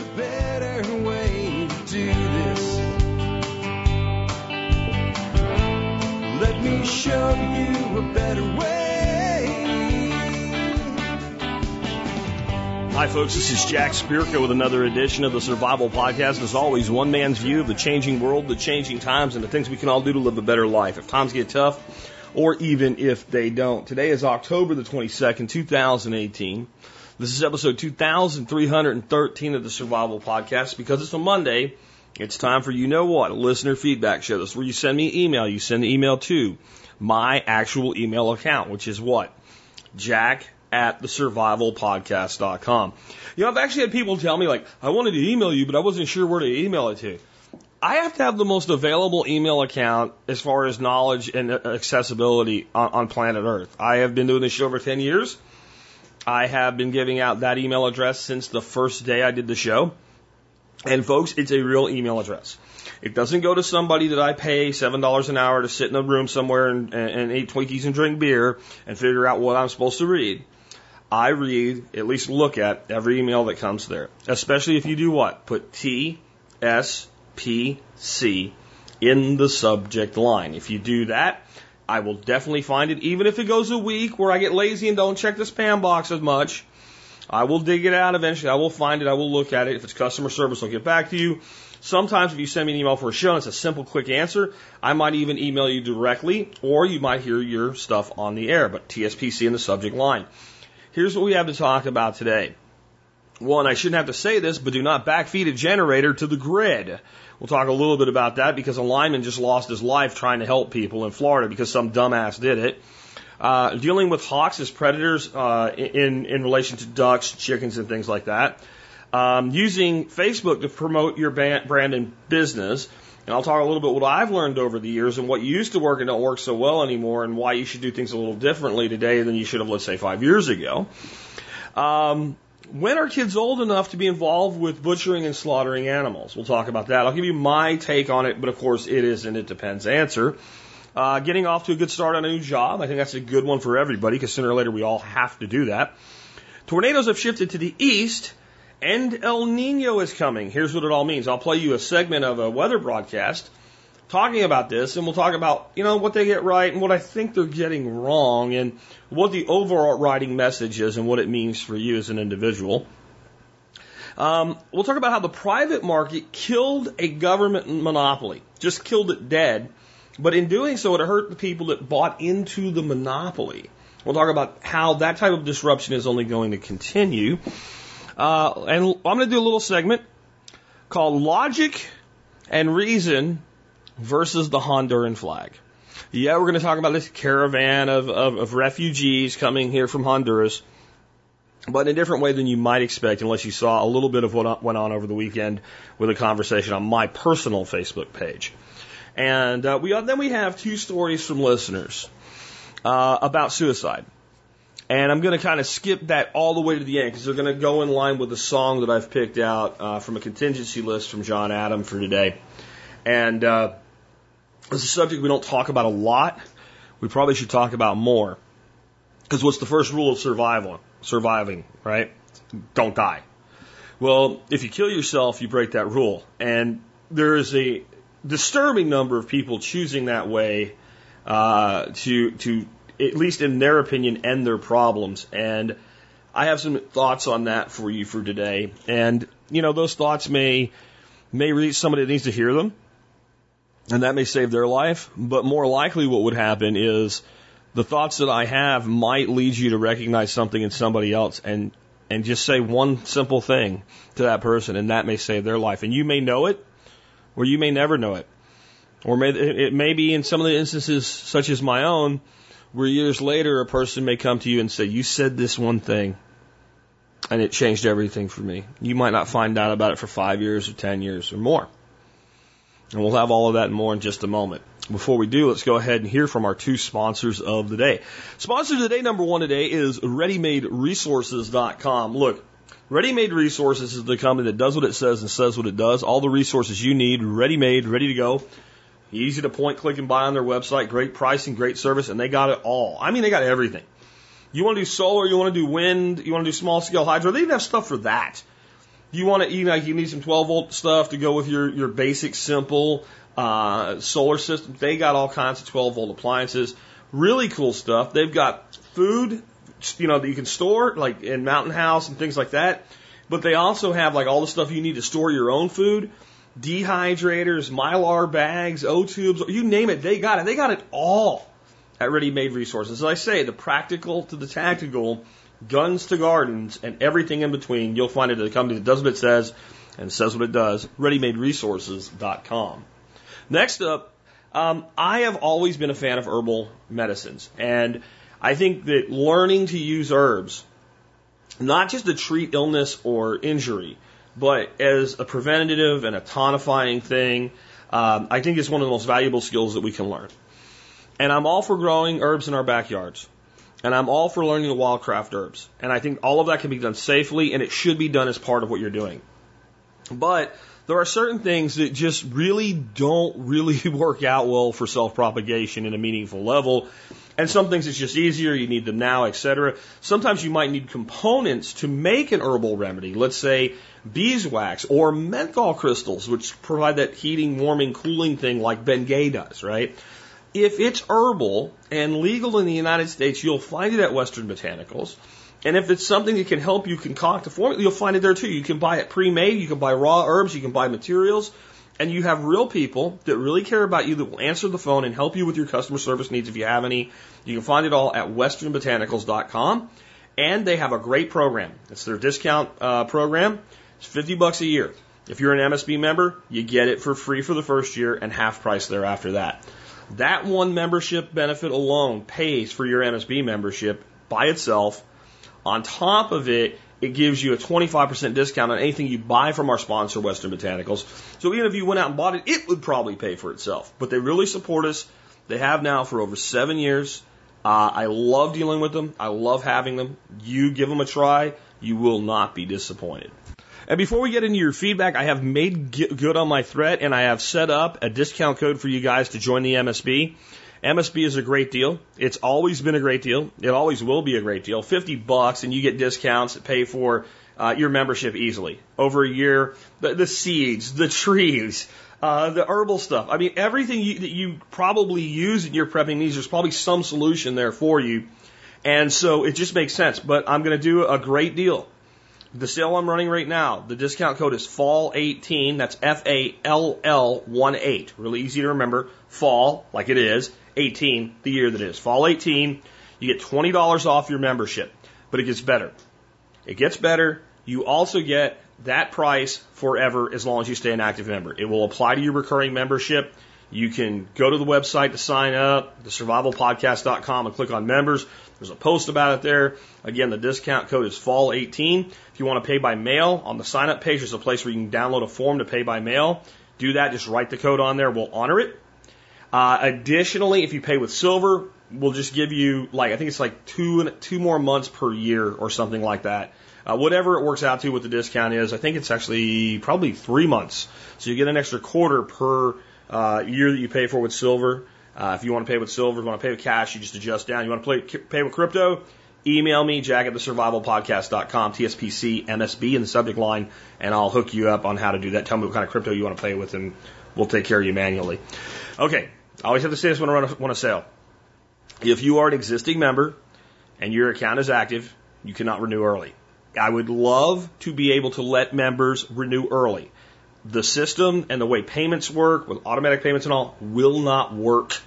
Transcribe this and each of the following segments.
a better way to do this. Let me show you a better way. Hi, folks. This is Jack Spirko with another edition of the Survival Podcast. As always, one man's view of the changing world, the changing times, and the things we can all do to live a better life if times get tough or even if they don't. Today is October the 22nd, 2018. This is episode 2313 of the Survival Podcast. Because it's a Monday, it's time for you know what? Listener feedback show. This is where you send me email. You send the email to my actual email account, which is what? Jack at the survivalpodcast.com. You know, I've actually had people tell me, like, I wanted to email you, but I wasn't sure where to email it to. I have to have the most available email account as far as knowledge and accessibility on, on planet Earth. I have been doing this show over 10 years. I have been giving out that email address since the first day I did the show. And folks, it's a real email address. It doesn't go to somebody that I pay $7 an hour to sit in a room somewhere and, and, and eat Twinkies and drink beer and figure out what I'm supposed to read. I read, at least look at every email that comes there. Especially if you do what? Put T S P C in the subject line. If you do that, I will definitely find it, even if it goes a week where I get lazy and don't check the spam box as much. I will dig it out eventually. I will find it. I will look at it. If it's customer service, I'll get back to you. Sometimes if you send me an email for a show and it's a simple, quick answer, I might even email you directly or you might hear your stuff on the air, but TSPC in the subject line. Here's what we have to talk about today. One, I shouldn't have to say this, but do not backfeed a generator to the grid. We'll talk a little bit about that because a lineman just lost his life trying to help people in Florida because some dumbass did it. Uh, dealing with hawks as predators uh, in in relation to ducks, chickens, and things like that. Um, using Facebook to promote your brand and business. And I'll talk a little bit what I've learned over the years and what used to work and don't work so well anymore and why you should do things a little differently today than you should have, let's say, five years ago. Um, when are kids old enough to be involved with butchering and slaughtering animals? We'll talk about that. I'll give you my take on it, but of course it is and it depends answer. Uh, getting off to a good start on a new job. I think that's a good one for everybody because sooner or later we all have to do that. Tornadoes have shifted to the east and El Nino is coming. Here's what it all means. I'll play you a segment of a weather broadcast talking about this, and we'll talk about, you know, what they get right and what I think they're getting wrong, and what the overriding message is and what it means for you as an individual. Um, we'll talk about how the private market killed a government monopoly, just killed it dead. But in doing so, it hurt the people that bought into the monopoly. We'll talk about how that type of disruption is only going to continue. Uh, and I'm going to do a little segment called Logic and Reason versus the Honduran flag. Yeah, we're going to talk about this caravan of, of, of refugees coming here from Honduras, but in a different way than you might expect unless you saw a little bit of what went on over the weekend with a conversation on my personal Facebook page. And uh, we then we have two stories from listeners uh, about suicide. And I'm going to kind of skip that all the way to the end because they're going to go in line with the song that I've picked out uh, from a contingency list from John Adam for today. And uh, it's a subject we don't talk about a lot. We probably should talk about more. Because what's the first rule of survival? Surviving, right? Don't die. Well, if you kill yourself, you break that rule. And there is a disturbing number of people choosing that way uh, to to at least in their opinion, end their problems. And I have some thoughts on that for you for today. And, you know, those thoughts may, may reach somebody that needs to hear them. And that may save their life. But more likely what would happen is the thoughts that I have might lead you to recognize something in somebody else and, and just say one simple thing to that person and that may save their life. And you may know it or you may never know it. Or may, it may be in some of the instances such as my own, where years later a person may come to you and say, You said this one thing, and it changed everything for me. You might not find out about it for five years or ten years or more. And we'll have all of that and more in just a moment. Before we do, let's go ahead and hear from our two sponsors of the day. Sponsor of the day number one today is ReadyMadeResources.com. Look, Ready Resources is the company that does what it says and says what it does. All the resources you need, ready made, ready to go. Easy to point, click, and buy on their website. Great pricing, great service, and they got it all. I mean, they got everything. You want to do solar, you want to do wind, you want to do small scale hydro, they even have stuff for that. You want to, you know, you need some 12 volt stuff to go with your, your basic, simple, uh, solar system. They got all kinds of 12 volt appliances. Really cool stuff. They've got food, you know, that you can store, like in Mountain House and things like that. But they also have like all the stuff you need to store your own food. Dehydrators, mylar bags, O tubes, you name it, they got it. They got it all at Ready Made Resources. As I say, the practical to the tactical, guns to gardens, and everything in between, you'll find it at a company that does what it says and says what it does. ReadyMadeResources.com. Next up, um, I have always been a fan of herbal medicines, and I think that learning to use herbs, not just to treat illness or injury, but as a preventative and a tonifying thing, um, I think is one of the most valuable skills that we can learn. And I'm all for growing herbs in our backyards. And I'm all for learning the wildcraft herbs. And I think all of that can be done safely and it should be done as part of what you're doing. But there are certain things that just really don't really work out well for self propagation in a meaningful level. And some things it's just easier, you need them now, etc. Sometimes you might need components to make an herbal remedy. Let's say beeswax or menthol crystals, which provide that heating, warming, cooling thing like Bengay does, right? If it's herbal and legal in the United States, you'll find it at Western Botanicals. And if it's something that can help you concoct a formula, you'll find it there too. You can buy it pre-made, you can buy raw herbs, you can buy materials, and you have real people that really care about you that will answer the phone and help you with your customer service needs if you have any. You can find it all at westernbotanicals.com. And they have a great program. It's their discount uh, program. It's 50 bucks a year. If you're an MSB member, you get it for free for the first year and half price thereafter that. That one membership benefit alone pays for your MSB membership by itself on top of it, it gives you a 25% discount on anything you buy from our sponsor, Western Botanicals. So even if you went out and bought it, it would probably pay for itself. But they really support us. They have now for over seven years. Uh, I love dealing with them. I love having them. You give them a try. You will not be disappointed. And before we get into your feedback, I have made good on my threat and I have set up a discount code for you guys to join the MSB. MSB is a great deal. It's always been a great deal. It always will be a great deal. 50 bucks and you get discounts that pay for uh, your membership easily. Over a year, the, the seeds, the trees, uh, the herbal stuff. I mean, everything you, that you probably use in your prepping needs, there's probably some solution there for you. And so it just makes sense. But I'm going to do a great deal. The sale I'm running right now, the discount code is FALL18. That's F A L L 1 8. Really easy to remember. Fall, like it is, 18, the year that is. Fall 18, you get $20 off your membership, but it gets better. It gets better. You also get that price forever as long as you stay an active member. It will apply to your recurring membership. You can go to the website to sign up, thesurvivalpodcast.com, and click on members. There's a post about it there. Again, the discount code is fall18. If you want to pay by mail, on the sign up page, there's a place where you can download a form to pay by mail. Do that, just write the code on there. We'll honor it. Uh, additionally, if you pay with silver, we'll just give you like I think it's like two two more months per year or something like that. Uh, whatever it works out to, what the discount is, I think it's actually probably three months. So you get an extra quarter per uh, year that you pay for with silver. Uh, if you want to pay with silver, you want to pay with cash, you just adjust down. You want to play, pay with crypto, email me, jack at the survivalpodcast.com, TSPC, MSB in the subject line, and I'll hook you up on how to do that. Tell me what kind of crypto you want to play with, and we'll take care of you manually. Okay, I always have to say this when I run a, run a sale. If you are an existing member and your account is active, you cannot renew early. I would love to be able to let members renew early. The system and the way payments work with automatic payments and all will not work.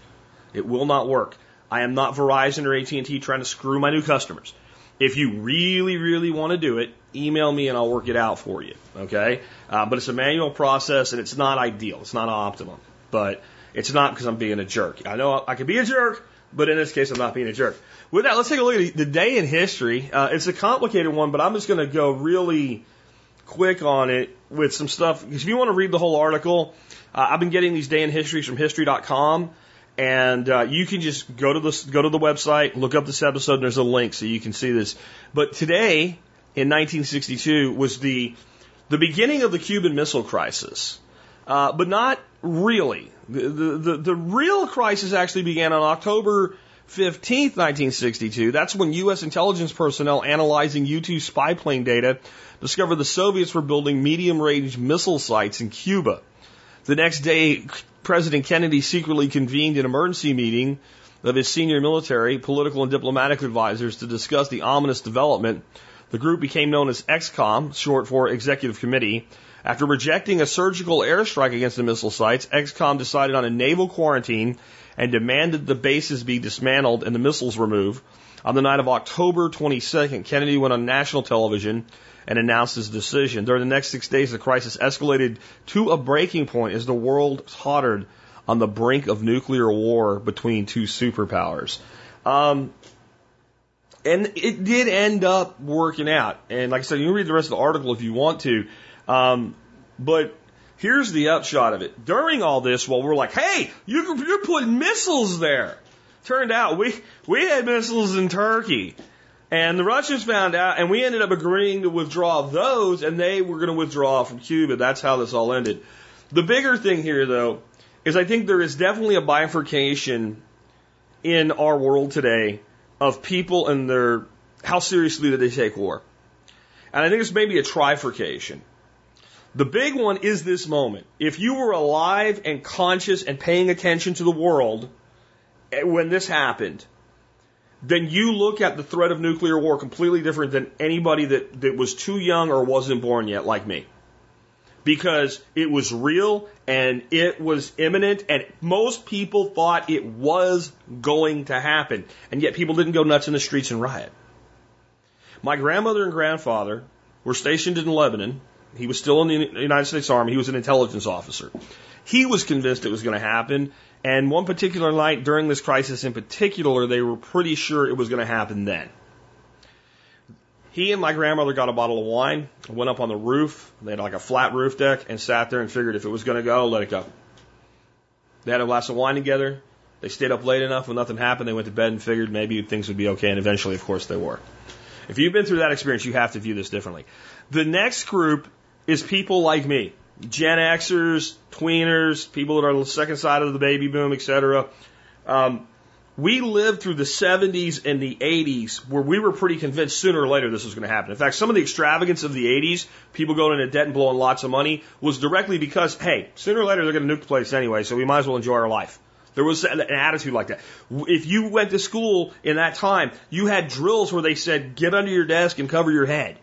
It will not work. I am not Verizon or AT&T trying to screw my new customers. If you really, really want to do it, email me and I'll work it out for you. Okay? Uh, but it's a manual process and it's not ideal. It's not optimum. But it's not because I'm being a jerk. I know I could be a jerk, but in this case, I'm not being a jerk. With that, let's take a look at the day in history. Uh, it's a complicated one, but I'm just going to go really quick on it with some stuff. Because if you want to read the whole article, uh, I've been getting these day in histories from History.com, and uh, you can just go to the go to the website, look up this episode, and there's a link so you can see this. But today, in 1962, was the the beginning of the Cuban Missile Crisis, uh, but not really. The, the, the, real crisis actually began on October 15th, 1962, that's when U.S. intelligence personnel analyzing U 2 spy plane data discovered the Soviets were building medium range missile sites in Cuba. The next day, President Kennedy secretly convened an emergency meeting of his senior military, political, and diplomatic advisors to discuss the ominous development. The group became known as EXCOM, short for Executive Committee. After rejecting a surgical airstrike against the missile sites, EXCOM decided on a naval quarantine and demanded the bases be dismantled and the missiles removed. On the night of October 22nd, Kennedy went on national television and announced his decision. During the next six days, the crisis escalated to a breaking point as the world tottered on the brink of nuclear war between two superpowers. Um, and it did end up working out. And like I said, you can read the rest of the article if you want to. Um, but here's the upshot of it. During all this, while we're like, hey, you, you're putting missiles there. Turned out we, we had missiles in Turkey. And the Russians found out, and we ended up agreeing to withdraw those, and they were going to withdraw from Cuba. That's how this all ended. The bigger thing here, though, is I think there is definitely a bifurcation in our world today of people and their how seriously do they take war. And I think it's maybe a trifurcation. The big one is this moment. If you were alive and conscious and paying attention to the world Eh, when this happened, then you look at the threat of nuclear war completely different than anybody that, that was too young or wasn't born yet, like me because it was real and it was imminent and most people thought it was going to happen. And yet people didn't go nuts in the streets and riot. My grandmother and grandfather were stationed in Lebanon. He was still in the United States Army. He was an intelligence officer. He was convinced it was going to happen. And one particular night during this crisis in particular, they were pretty sure it was going to happen then. He and my grandmother got a bottle of wine, went up on the roof. They had like a flat roof deck and sat there and figured if it was going to go, let it go. They had a glass of wine together. They stayed up late enough when nothing happened. They went to bed and figured maybe things would be okay. And eventually, of course, they were. If you've been through that experience, you have to view this differently. The next group is people like me. Gen Xers, tweeners, people that are on the second side of the baby boom, etc. Um, we lived through the 70s and the 80s where we were pretty convinced sooner or later this was going to happen. In fact, some of the extravagance of the 80s, people going into debt and blowing lots of money, was directly because, hey, sooner or later they're going to nuke the place anyway, so we might as well enjoy our life. There was an attitude like that. If you went to school in that time, you had drills where they said, get under your desk and cover your head.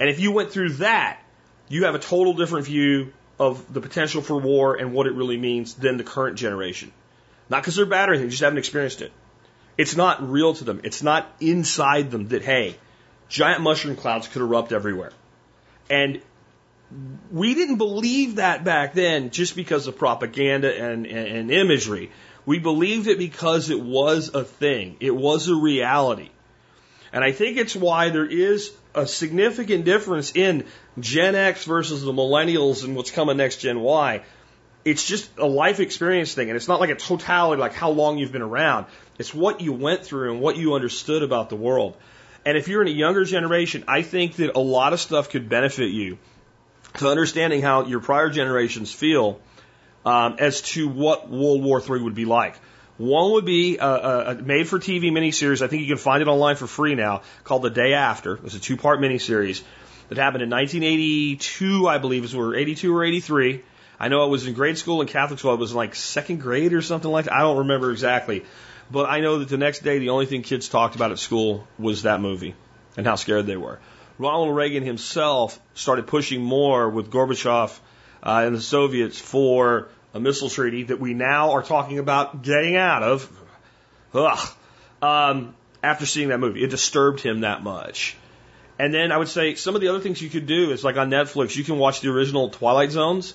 And if you went through that, you have a total different view of the potential for war and what it really means than the current generation. Not because they're bad or anything, just haven't experienced it. It's not real to them. It's not inside them that, hey, giant mushroom clouds could erupt everywhere. And we didn't believe that back then just because of propaganda and, and, and imagery. We believed it because it was a thing. It was a reality. And I think it's why there is a significant difference in Gen X versus the millennials and what's coming next Gen Y it's just a life experience thing. And it's not like a totality, like how long you've been around. It's what you went through and what you understood about the world. And if you're in a younger generation, I think that a lot of stuff could benefit you to understanding how your prior generations feel um, as to what World War III would be like. One would be a, a made for TV miniseries. I think you can find it online for free now called The Day After. It's a two part miniseries that happened in 1982, I believe, is or 82 or 83. I know I was in grade school in Catholic school. I was like second grade or something like that. I don't remember exactly. But I know that the next day, the only thing kids talked about at school was that movie and how scared they were. Ronald Reagan himself started pushing more with Gorbachev uh, and the Soviets for a missile treaty that we now are talking about getting out of. Ugh. Um, after seeing that movie, it disturbed him that much. And then I would say some of the other things you could do is like on Netflix, you can watch the original Twilight Zones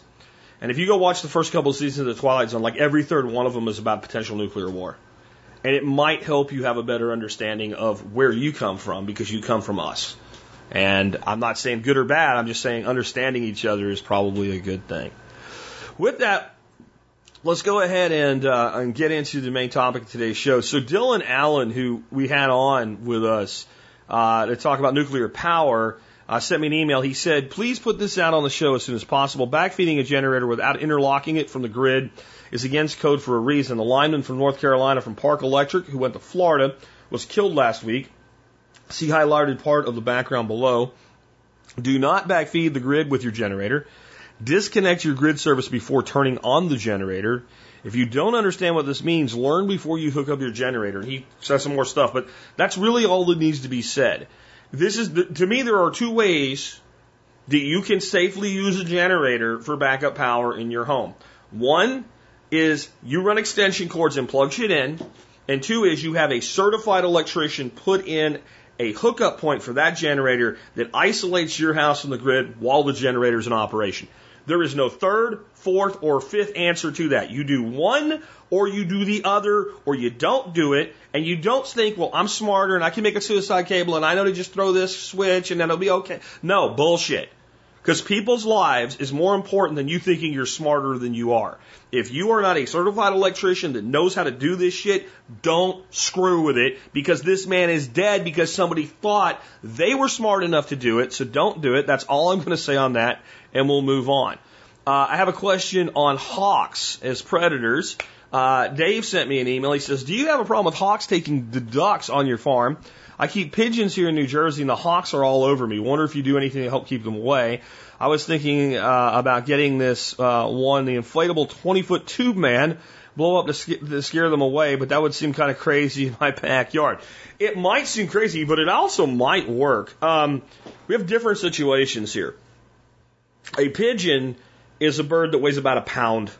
and if you go watch the first couple of seasons of The Twilight Zone, like every third one of them is about potential nuclear war. And it might help you have a better understanding of where you come from because you come from us. And I'm not saying good or bad, I'm just saying understanding each other is probably a good thing. With that, let's go ahead and, uh, and get into the main topic of today's show. So Dylan Allen, who we had on with us uh, to talk about nuclear power, uh, sent me an email. He said, please put this out on the show as soon as possible. Backfeeding a generator without interlocking it from the grid is against code for a reason. The lineman from North Carolina from Park Electric, who went to Florida, was killed last week. See highlighted part of the background below. Do not backfeed the grid with your generator. Disconnect your grid service before turning on the generator. If you don't understand what this means, learn before you hook up your generator. He says some more stuff, but that's really all that needs to be said. This is, the, to me, there are two ways that you can safely use a generator for backup power in your home. One is you run extension cords and plug shit in, and two is you have a certified electrician put in a hookup point for that generator that isolates your house from the grid while the generator is in operation. There is no third, fourth, or fifth answer to that. You do one or you do the other or you don't do it and you don't think, well, I'm smarter and I can make a suicide cable and I know to just throw this switch and then it'll be okay. No, bullshit. Because people's lives is more important than you thinking you're smarter than you are. If you are not a certified electrician that knows how to do this shit, don't screw with it because this man is dead because somebody thought they were smart enough to do it. So don't do it. That's all I'm going to say on that and we'll move on. Uh, I have a question on hawks as predators. Uh, Dave sent me an email. He says, Do you have a problem with hawks taking the ducks on your farm? I keep pigeons here in New Jersey and the hawks are all over me. Wonder if you do anything to help keep them away. I was thinking uh, about getting this uh, one, the inflatable 20 foot tube man, blow up to, sc- to scare them away, but that would seem kind of crazy in my backyard. It might seem crazy, but it also might work. Um, we have different situations here. A pigeon is a bird that weighs about a pound,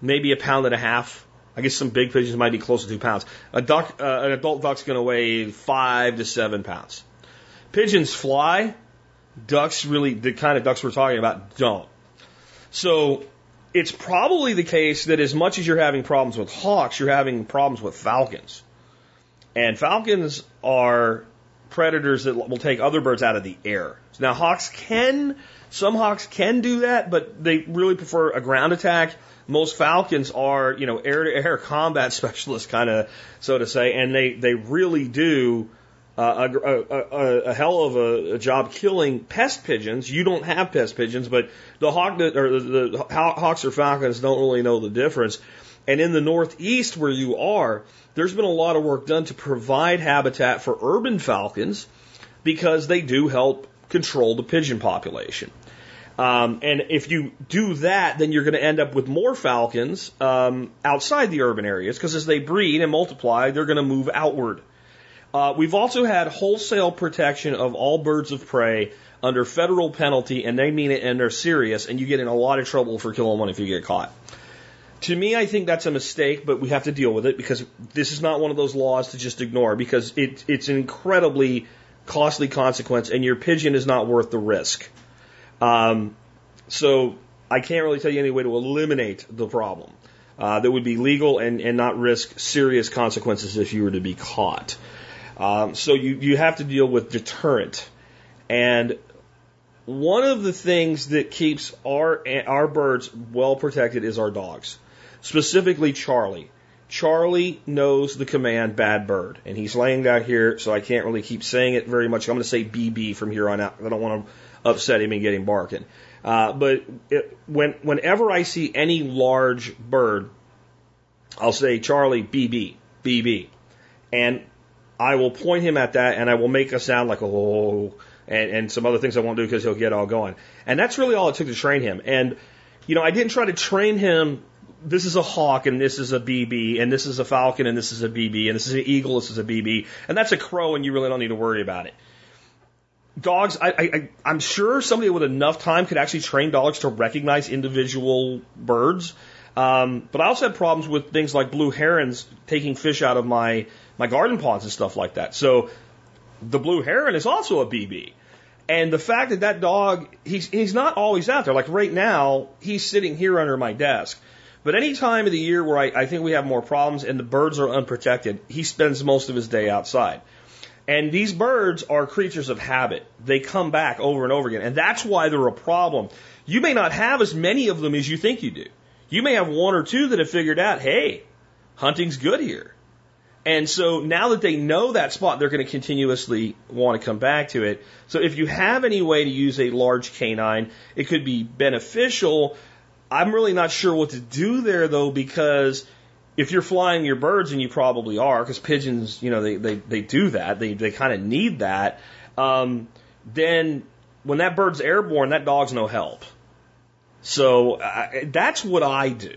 maybe a pound and a half. I guess some big pigeons might be close to two pounds. A duck, uh, an adult duck's going to weigh five to seven pounds. Pigeons fly. Ducks really, the kind of ducks we're talking about, don't. So it's probably the case that as much as you're having problems with hawks, you're having problems with falcons. And falcons are predators that will take other birds out of the air. Now hawks can, some hawks can do that, but they really prefer a ground attack most Falcons are, you know, air to air combat specialists, kind of, so to say, and they, they really do uh, a, a, a, hell of a, a, job killing pest pigeons. You don't have pest pigeons, but the hawk or the, the hawks or falcons don't really know the difference. And in the Northeast where you are, there's been a lot of work done to provide habitat for urban falcons because they do help control the pigeon population. Um, and if you do that, then you're going to end up with more falcons um, outside the urban areas because as they breed and multiply, they're going to move outward. Uh, we've also had wholesale protection of all birds of prey under federal penalty, and they mean it and they're serious, and you get in a lot of trouble for killing one if you get caught. To me, I think that's a mistake, but we have to deal with it because this is not one of those laws to just ignore because it, it's an incredibly costly consequence, and your pigeon is not worth the risk. Um, so I can't really tell you any way to eliminate the problem. Uh, that would be legal and, and not risk serious consequences if you were to be caught. Um, so you, you have to deal with deterrent. And one of the things that keeps our, our birds well protected is our dogs, specifically Charlie. Charlie knows the command bad bird, and he's laying down here, so I can't really keep saying it very much. I'm going to say BB from here on out. I don't want to upset him and get him barking. Uh, but it, when, whenever I see any large bird, I'll say, Charlie, BB, BB. And I will point him at that and I will make a sound like, oh, and, and some other things I won't do because he'll get all going. And that's really all it took to train him. And, you know, I didn't try to train him. This is a hawk and this is a BB and this is a falcon and this is a BB and this is an eagle, this is a BB. And that's a crow and you really don't need to worry about it dogs, I, I, I'm sure somebody with enough time could actually train dogs to recognize individual birds. Um, but I also had problems with things like blue herons taking fish out of my, my garden ponds and stuff like that. So the blue heron is also a BB. And the fact that that dog, he's, he's not always out there. Like right now, he's sitting here under my desk. But any time of the year where I, I think we have more problems and the birds are unprotected, he spends most of his day outside. And these birds are creatures of habit. They come back over and over again. And that's why they're a problem. You may not have as many of them as you think you do. You may have one or two that have figured out, hey, hunting's good here. And so now that they know that spot, they're going to continuously want to come back to it. So if you have any way to use a large canine, it could be beneficial. I'm really not sure what to do there though because if you're flying your birds and you probably are because pigeons, you know, they, they, they do that. They, they kind of need that. Um, then when that bird's airborne, that dog's no help. So uh, that's what I do.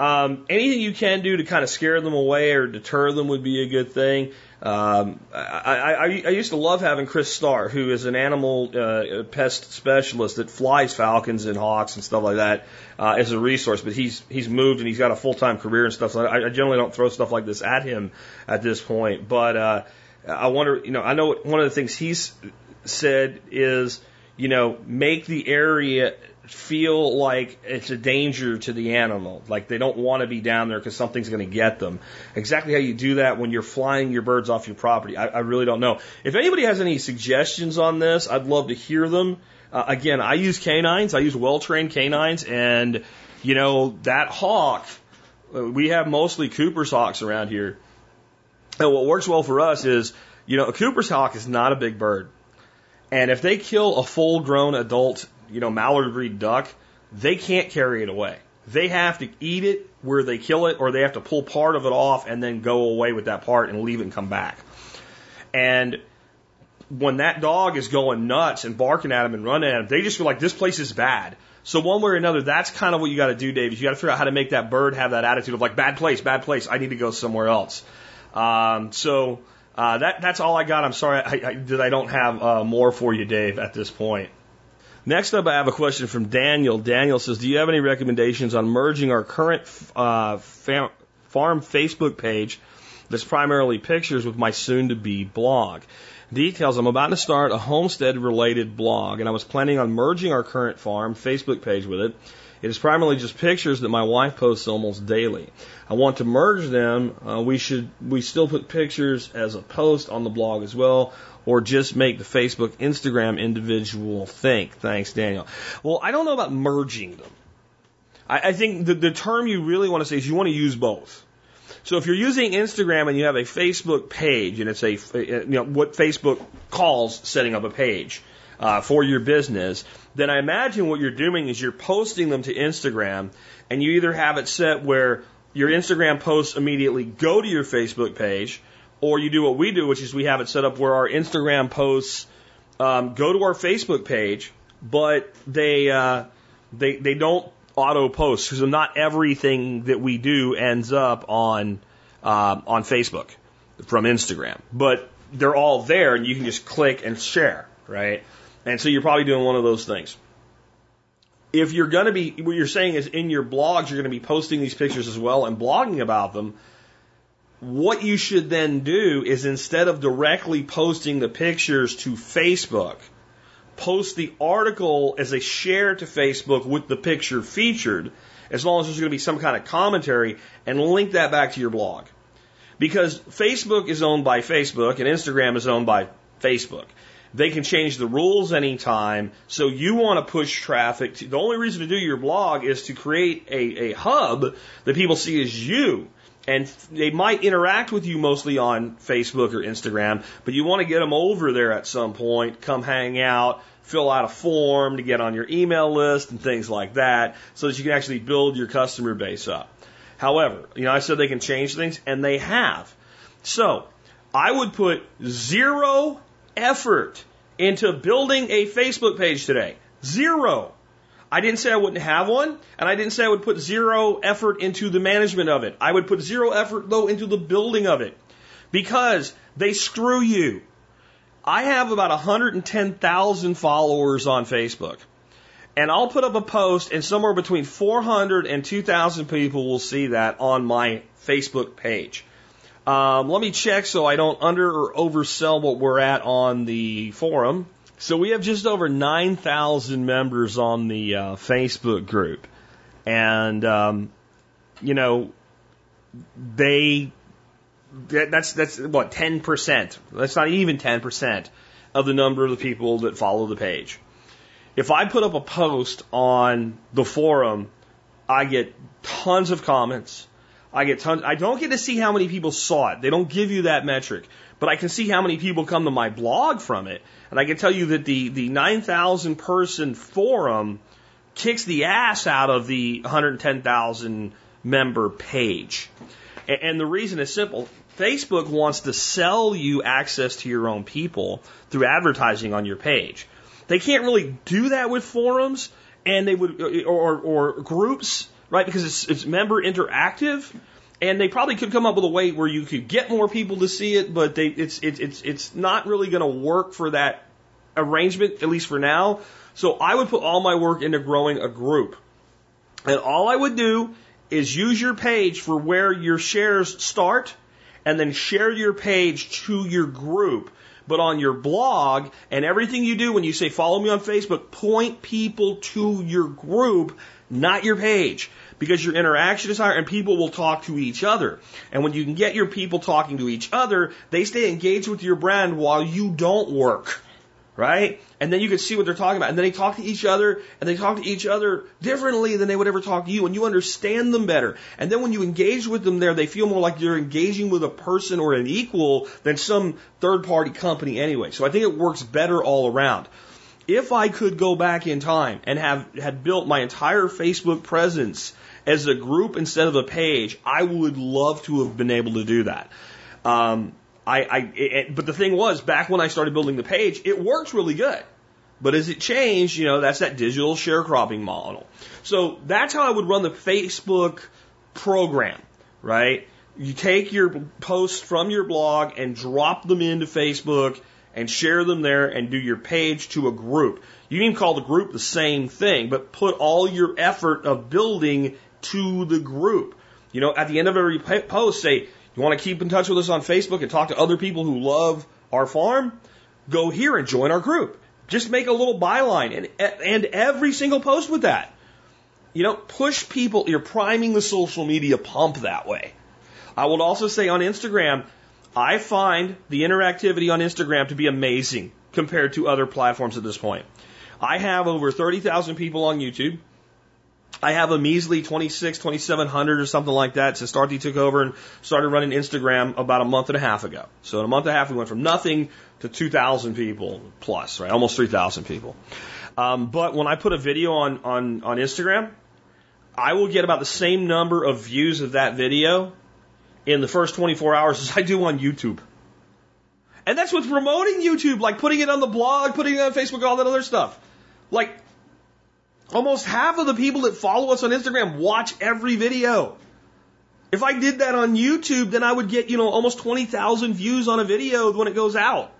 Um, anything you can do to kind of scare them away or deter them would be a good thing. Um, I, I, I used to love having Chris Starr, who is an animal uh, pest specialist that flies falcons and hawks and stuff like that, uh, as a resource. But he's he's moved and he's got a full time career and stuff. So I, I generally don't throw stuff like this at him at this point. But uh, I wonder, you know, I know one of the things he's said is, you know, make the area feel like it's a danger to the animal, like they don't want to be down there because something's going to get them. Exactly how you do that when you're flying your birds off your property, I, I really don't know. If anybody has any suggestions on this, I'd love to hear them. Uh, again, I use canines, I use well trained canines, and you know that hawk. uh, We have mostly Cooper's hawks around here, and what works well for us is, you know, a Cooper's hawk is not a big bird. And if they kill a full grown adult, you know, mallard breed duck, they can't carry it away. They have to eat it where they kill it, or they have to pull part of it off and then go away with that part and leave it and come back. And when that dog is going nuts and barking at them and running at them, they just feel like this place is bad. So one way or another, that's kind of what you got to do, Dave. Is you got to figure out how to make that bird have that attitude of like bad place, bad place. I need to go somewhere else. Um, so uh, that that's all I got. I'm sorry I, I, that I don't have uh, more for you, Dave, at this point. Next up, I have a question from Daniel. Daniel says, "Do you have any recommendations on merging our current uh, farm Facebook page that's primarily pictures with my soon-to-be blog?" Details: I'm about to start a homestead-related blog, and I was planning on merging our current farm Facebook page with it. It is primarily just pictures that my wife posts almost daily. I want to merge them. Uh, we should we still put pictures as a post on the blog as well, or just make the Facebook, Instagram individual think. Thanks, Daniel. Well, I don't know about merging them. I, I think the, the term you really want to say is you want to use both. So if you're using Instagram and you have a Facebook page, and it's a you know what Facebook calls setting up a page uh, for your business, then I imagine what you're doing is you're posting them to Instagram, and you either have it set where your Instagram posts immediately go to your Facebook page, or you do what we do, which is we have it set up where our Instagram posts um, go to our Facebook page, but they uh, they they don't auto post because not everything that we do ends up on uh, on Facebook from Instagram, but they're all there, and you can just click and share, right? And so you're probably doing one of those things. If you're going to be, what you're saying is in your blogs, you're going to be posting these pictures as well and blogging about them. What you should then do is instead of directly posting the pictures to Facebook, post the article as a share to Facebook with the picture featured, as long as there's going to be some kind of commentary, and link that back to your blog. Because Facebook is owned by Facebook and Instagram is owned by Facebook. They can change the rules anytime. So you want to push traffic. To, the only reason to do your blog is to create a, a hub that people see as you. And they might interact with you mostly on Facebook or Instagram, but you want to get them over there at some point, come hang out, fill out a form to get on your email list and things like that so that you can actually build your customer base up. However, you know, I said they can change things and they have. So I would put zero effort into building a Facebook page today. Zero. I didn't say I wouldn't have one, and I didn't say I would put zero effort into the management of it. I would put zero effort, though, into the building of it. Because they screw you. I have about 110,000 followers on Facebook. And I'll put up a post, and somewhere between 400 and 2,000 people will see that on my Facebook page. Um, let me check so I don't under or oversell what we're at on the forum. So we have just over 9,000 members on the uh, Facebook group. And, um, you know, they, that's, that's what, 10%. That's not even 10% of the number of the people that follow the page. If I put up a post on the forum, I get tons of comments. I get tons. I don't get to see how many people saw it. They don't give you that metric, but I can see how many people come to my blog from it, and I can tell you that the the 9,000 person forum kicks the ass out of the 110,000 member page. And the reason is simple. Facebook wants to sell you access to your own people through advertising on your page. They can't really do that with forums and they would or or groups, right? Because it's it's member interactive and they probably could come up with a way where you could get more people to see it, but they it's it's it's it's not really going to work for that arrangement at least for now. So I would put all my work into growing a group. And all I would do is use your page for where your shares start and then share your page to your group. But on your blog and everything you do when you say follow me on Facebook, point people to your group, not your page. Because your interaction is higher and people will talk to each other. And when you can get your people talking to each other, they stay engaged with your brand while you don't work right? And then you can see what they're talking about. And then they talk to each other, and they talk to each other differently than they would ever talk to you, and you understand them better. And then when you engage with them there, they feel more like you're engaging with a person or an equal than some third party company anyway. So I think it works better all around. If I could go back in time and have had built my entire Facebook presence as a group instead of a page, I would love to have been able to do that. Um, I, I it, but the thing was, back when I started building the page, it worked really good. But as it changed, you know, that's that digital sharecropping model. So that's how I would run the Facebook program, right? You take your posts from your blog and drop them into Facebook and share them there and do your page to a group. You can call the group the same thing, but put all your effort of building to the group. You know, at the end of every post, say, you want to keep in touch with us on Facebook and talk to other people who love our farm? Go here and join our group. Just make a little byline and, and every single post with that. You know, push people. You're priming the social media pump that way. I would also say on Instagram, I find the interactivity on Instagram to be amazing compared to other platforms at this point. I have over 30,000 people on YouTube. I have a measly 26, 2700 or something like that since Dorothy took over and started running Instagram about a month and a half ago. So in a month and a half, we went from nothing to 2,000 people plus, right? Almost 3,000 people. Um, but when I put a video on, on, on Instagram, I will get about the same number of views of that video in the first 24 hours as I do on YouTube. And that's with promoting YouTube, like putting it on the blog, putting it on Facebook, all that other stuff. Like, Almost half of the people that follow us on Instagram watch every video. If I did that on YouTube, then I would get, you know, almost 20,000 views on a video when it goes out.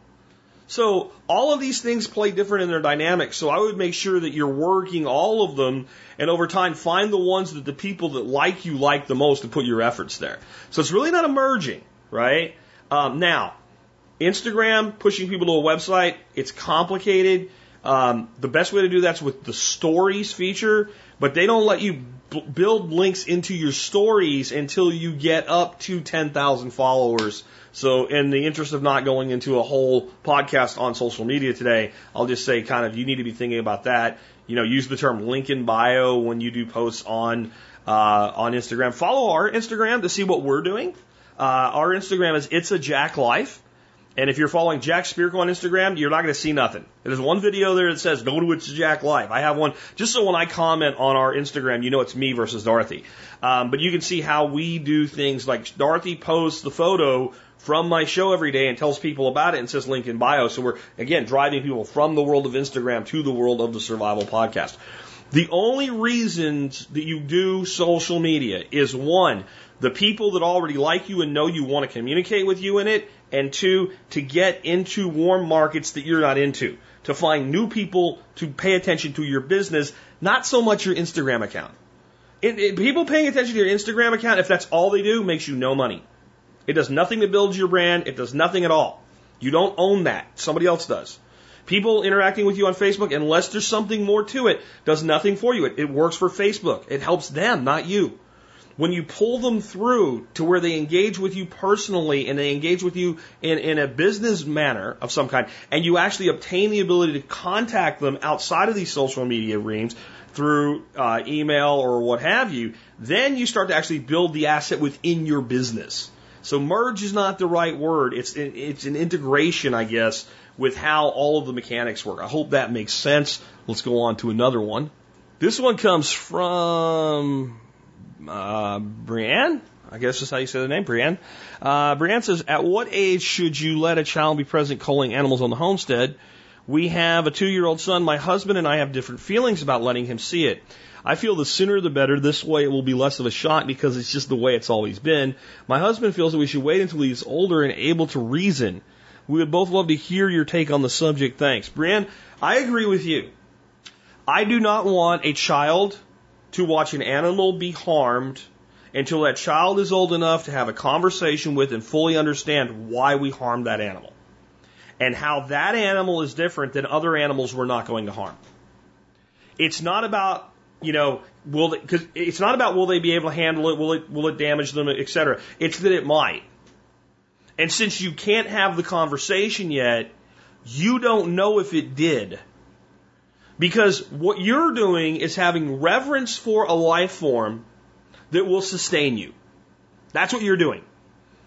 So all of these things play different in their dynamics. So I would make sure that you're working all of them and over time find the ones that the people that like you like the most and put your efforts there. So it's really not emerging, right? Um, now, Instagram, pushing people to a website, it's complicated. Um, the best way to do that's with the stories feature, but they don't let you b- build links into your stories until you get up to 10,000 followers. So, in the interest of not going into a whole podcast on social media today, I'll just say kind of you need to be thinking about that. You know, use the term link in bio when you do posts on uh, on Instagram. Follow our Instagram to see what we're doing. Uh, our Instagram is it's a Jack Life. And if you're following Jack Spirko on Instagram, you're not going to see nothing. There's one video there that says, go to It's Jack Life. I have one just so when I comment on our Instagram, you know it's me versus Dorothy. Um, but you can see how we do things like Dorothy posts the photo from my show every day and tells people about it and says link in bio. So we're, again, driving people from the world of Instagram to the world of the survival podcast. The only reasons that you do social media is one, the people that already like you and know you want to communicate with you in it, and two, to get into warm markets that you're not into, to find new people to pay attention to your business, not so much your Instagram account. It, it, people paying attention to your Instagram account, if that's all they do, makes you no money. It does nothing to build your brand. It does nothing at all. You don't own that. Somebody else does. People interacting with you on Facebook, unless there's something more to it, does nothing for you. It, it works for Facebook. It helps them, not you when you pull them through to where they engage with you personally and they engage with you in, in a business manner of some kind, and you actually obtain the ability to contact them outside of these social media reams through uh, email or what have you, then you start to actually build the asset within your business. So merge is not the right word. It's it's an integration, I guess, with how all of the mechanics work. I hope that makes sense. Let's go on to another one. This one comes from uh, Brienne. I guess is how you say the name, Brienne. Uh, Brienne says, At what age should you let a child be present culling animals on the homestead? We have a two year old son. My husband and I have different feelings about letting him see it. I feel the sooner the better. This way it will be less of a shock because it's just the way it's always been. My husband feels that we should wait until he's older and able to reason. We would both love to hear your take on the subject. Thanks. Brienne, I agree with you. I do not want a child to watch an animal be harmed until that child is old enough to have a conversation with and fully understand why we harmed that animal and how that animal is different than other animals we're not going to harm. It's not about, you know, will because it's not about will they be able to handle it, will it will it damage them, etc. It's that it might. And since you can't have the conversation yet, you don't know if it did. Because what you're doing is having reverence for a life form that will sustain you. That's what you're doing.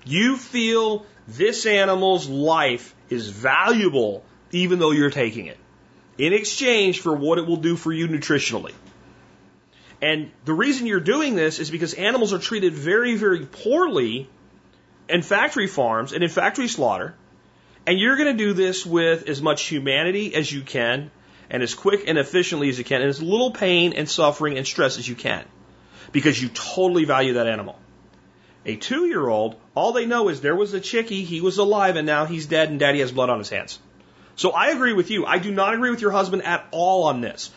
You feel this animal's life is valuable even though you're taking it in exchange for what it will do for you nutritionally. And the reason you're doing this is because animals are treated very, very poorly in factory farms and in factory slaughter. And you're going to do this with as much humanity as you can and as quick and efficiently as you can and as little pain and suffering and stress as you can because you totally value that animal. A two year old, all they know is there was a chickie, he was alive, and now he's dead, and daddy has blood on his hands. So I agree with you. I do not agree with your husband at all on this.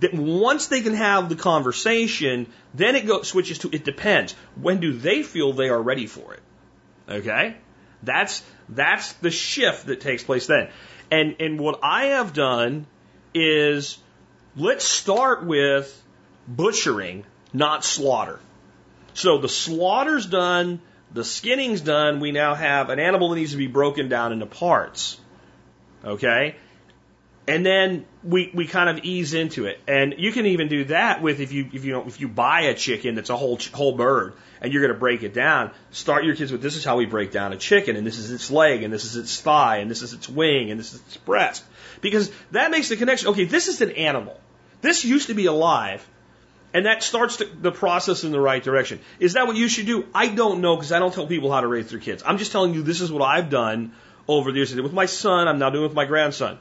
That once they can have the conversation, then it goes switches to it depends. When do they feel they are ready for it? Okay? That's that's the shift that takes place then. And and what I have done is let's start with butchering, not slaughter. So the slaughter's done, the skinning's done, we now have an animal that needs to be broken down into parts. Okay? And then we, we kind of ease into it. And you can even do that with if you if you know, if you buy a chicken that's a whole whole bird and you're going to break it down, start your kids with this is how we break down a chicken and this is its leg and this is its thigh and this is its wing and this is its breast. Because that makes the connection. Okay, this is an animal. This used to be alive and that starts the process in the right direction. Is that what you should do? I don't know because I don't tell people how to raise their kids. I'm just telling you this is what I've done over the years. With my son, I'm now doing with my grandson.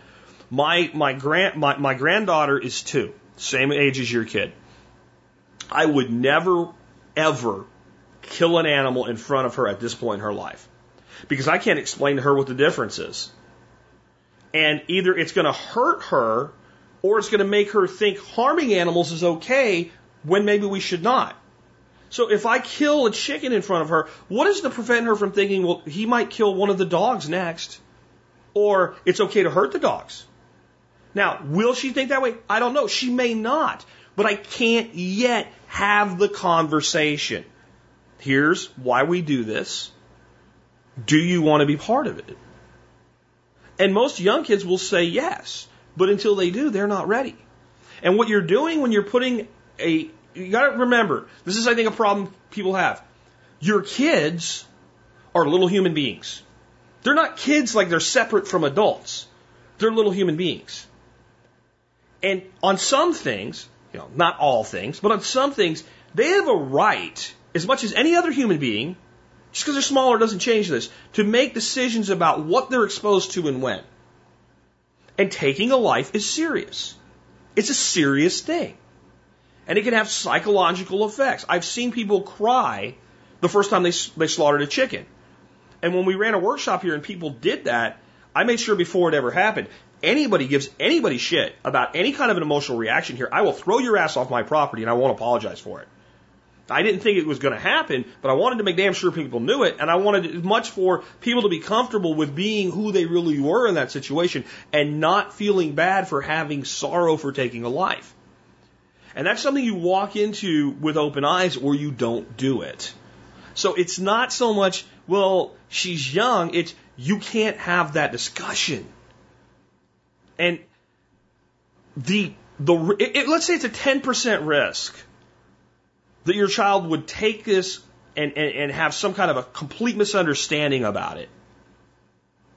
My my grand my, my granddaughter is two, same age as your kid. I would never ever kill an animal in front of her at this point in her life because I can't explain to her what the difference is. And either it's going to hurt her or it's going to make her think harming animals is okay when maybe we should not. So if I kill a chicken in front of her, what is to prevent her from thinking, well, he might kill one of the dogs next? Or it's okay to hurt the dogs. Now, will she think that way? I don't know. She may not. But I can't yet have the conversation. Here's why we do this. Do you want to be part of it? And most young kids will say yes. But until they do, they're not ready. And what you're doing when you're putting a you got to remember, this is, I think, a problem people have. Your kids are little human beings. They're not kids like they're separate from adults. They're little human beings. And on some things, you know, not all things, but on some things, they have a right, as much as any other human being, just because they're smaller doesn't change this, to make decisions about what they're exposed to and when. And taking a life is serious. It's a serious thing and it can have psychological effects. I've seen people cry the first time they, they slaughtered a chicken. And when we ran a workshop here and people did that, I made sure before it ever happened, anybody gives anybody shit about any kind of an emotional reaction here, I will throw your ass off my property and I won't apologize for it. I didn't think it was going to happen, but I wanted to make damn sure people knew it, and I wanted as much for people to be comfortable with being who they really were in that situation and not feeling bad for having sorrow for taking a life. And that's something you walk into with open eyes or you don't do it. So it's not so much, well, she's young, it's you can't have that discussion. And the, the, it, it, let's say it's a 10% risk that your child would take this and, and, and have some kind of a complete misunderstanding about it.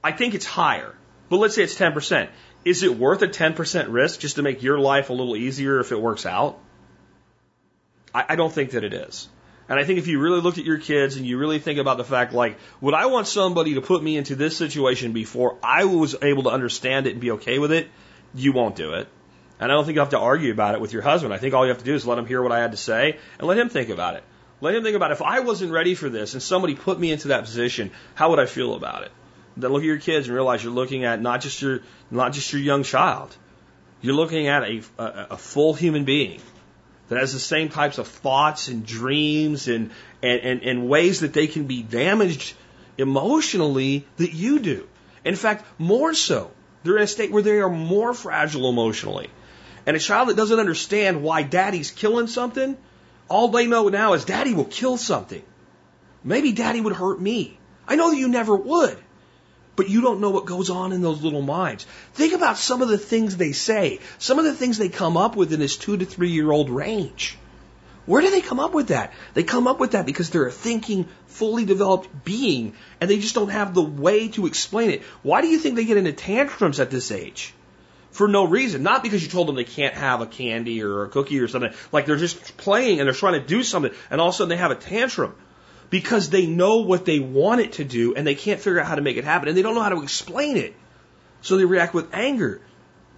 I think it's higher, but let's say it's 10%. is it worth a 10% risk just to make your life a little easier if it works out? I, I don't think that it is. And I think if you really looked at your kids and you really think about the fact, like, would I want somebody to put me into this situation before I was able to understand it and be okay with it? You won't do it. And I don't think you have to argue about it with your husband. I think all you have to do is let him hear what I had to say and let him think about it. Let him think about if I wasn't ready for this and somebody put me into that position, how would I feel about it? Then look at your kids and realize you're looking at not just your not just your young child. You're looking at a, a, a full human being that has the same types of thoughts and dreams and, and, and, and ways that they can be damaged emotionally that you do. In fact, more so. They're in a state where they are more fragile emotionally. And a child that doesn't understand why daddy's killing something, all they know now is daddy will kill something. Maybe daddy would hurt me. I know that you never would. But you don't know what goes on in those little minds. Think about some of the things they say, some of the things they come up with in this two to three year old range. Where do they come up with that? They come up with that because they're a thinking, fully developed being, and they just don't have the way to explain it. Why do you think they get into tantrums at this age? For no reason. Not because you told them they can't have a candy or a cookie or something. Like they're just playing and they're trying to do something, and all of a sudden they have a tantrum because they know what they want it to do and they can't figure out how to make it happen and they don't know how to explain it. So they react with anger.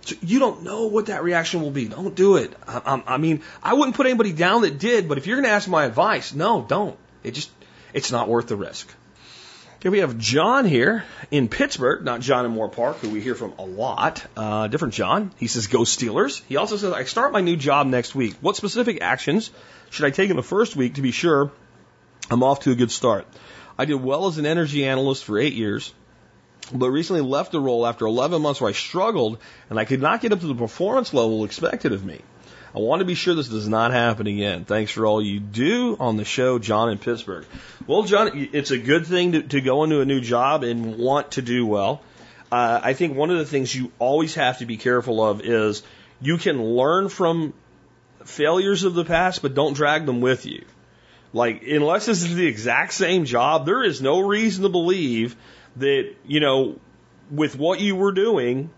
So you don't know what that reaction will be. Don't do it. I, I, I mean, I wouldn't put anybody down that did, but if you're going to ask my advice, no, don't. It just, it's not worth the risk. Okay, we have John here in Pittsburgh, not John in Moore Park, who we hear from a lot. Uh, different John. He says, go Steelers. He also says, I start my new job next week. What specific actions should I take in the first week to be sure I'm off to a good start. I did well as an energy analyst for eight years, but recently left the role after 11 months where I struggled and I could not get up to the performance level expected of me. I want to be sure this does not happen again. Thanks for all you do on the show, John in Pittsburgh. Well, John, it's a good thing to, to go into a new job and want to do well. Uh, I think one of the things you always have to be careful of is you can learn from failures of the past, but don't drag them with you. Like, unless this is the exact same job, there is no reason to believe that, you know, with what you were doing,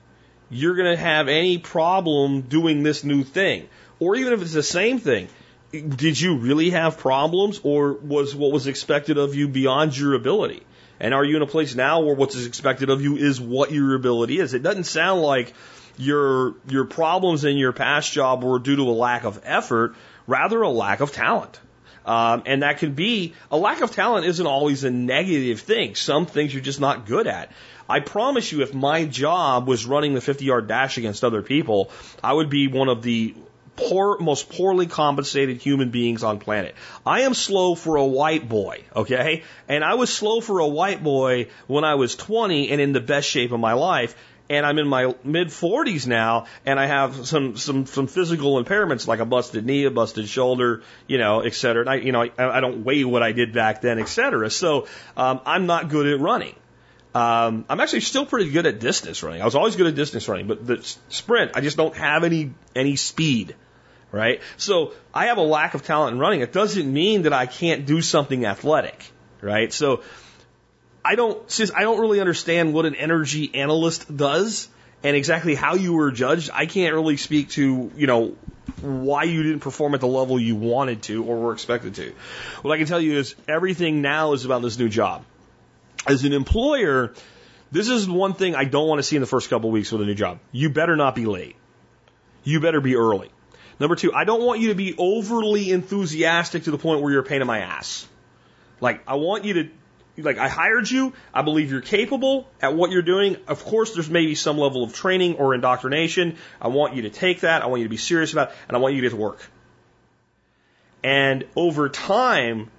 you're going to have any problem doing this new thing. Or even if it's the same thing, did you really have problems or was what was expected of you beyond your ability? And are you in a place now where what's expected of you is what your ability is? It doesn't sound like your your problems in your past job were due to a lack of effort, rather a lack of talent. Um, and that can be a lack of talent isn't always a negative thing. Some things you're just not good at. I promise you, if my job was running the 50 yard dash against other people, I would be one of the poor, most poorly compensated human beings on planet. I am slow for a white boy, okay? And I was slow for a white boy when I was 20 and in the best shape of my life and I'm in my mid 40s now, and I have some some some physical impairments like a busted knee, a busted shoulder, you know, et cetera. And I, you know, I, I don't weigh what I did back then, et cetera. So um, I'm not good at running. Um, I'm actually still pretty good at distance running. I was always good at distance running, but the sprint, I just don't have any any speed, right? So I have a lack of talent in running. It doesn't mean that I can't do something athletic, right? So I don't, since I don't really understand what an energy analyst does and exactly how you were judged, I can't really speak to, you know, why you didn't perform at the level you wanted to or were expected to. What I can tell you is everything now is about this new job. As an employer, this is one thing I don't want to see in the first couple of weeks with a new job. You better not be late. You better be early. Number two, I don't want you to be overly enthusiastic to the point where you're a pain in my ass. Like, I want you to like I hired you. I believe you're capable at what you're doing. Of course, there's maybe some level of training or indoctrination. I want you to take that. I want you to be serious about it, and I want you to get to work. And over time,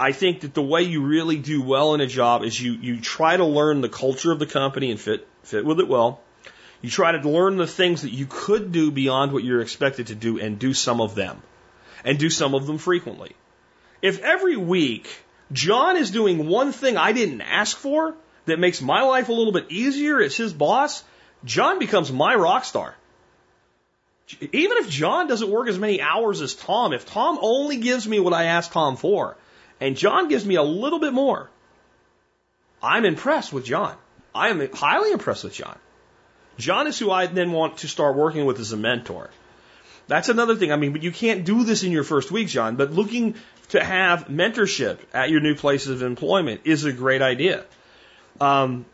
I think that the way you really do well in a job is you, you try to learn the culture of the company and fit, fit with it well. You try to learn the things that you could do beyond what you're expected to do and do some of them. And do some of them frequently. If every week John is doing one thing I didn't ask for that makes my life a little bit easier as his boss. John becomes my rock star. Even if John doesn't work as many hours as Tom, if Tom only gives me what I asked Tom for, and John gives me a little bit more, I'm impressed with John. I am highly impressed with John. John is who I then want to start working with as a mentor. That's another thing. I mean, but you can't do this in your first week, John, but looking to have mentorship at your new places of employment is a great idea. Um,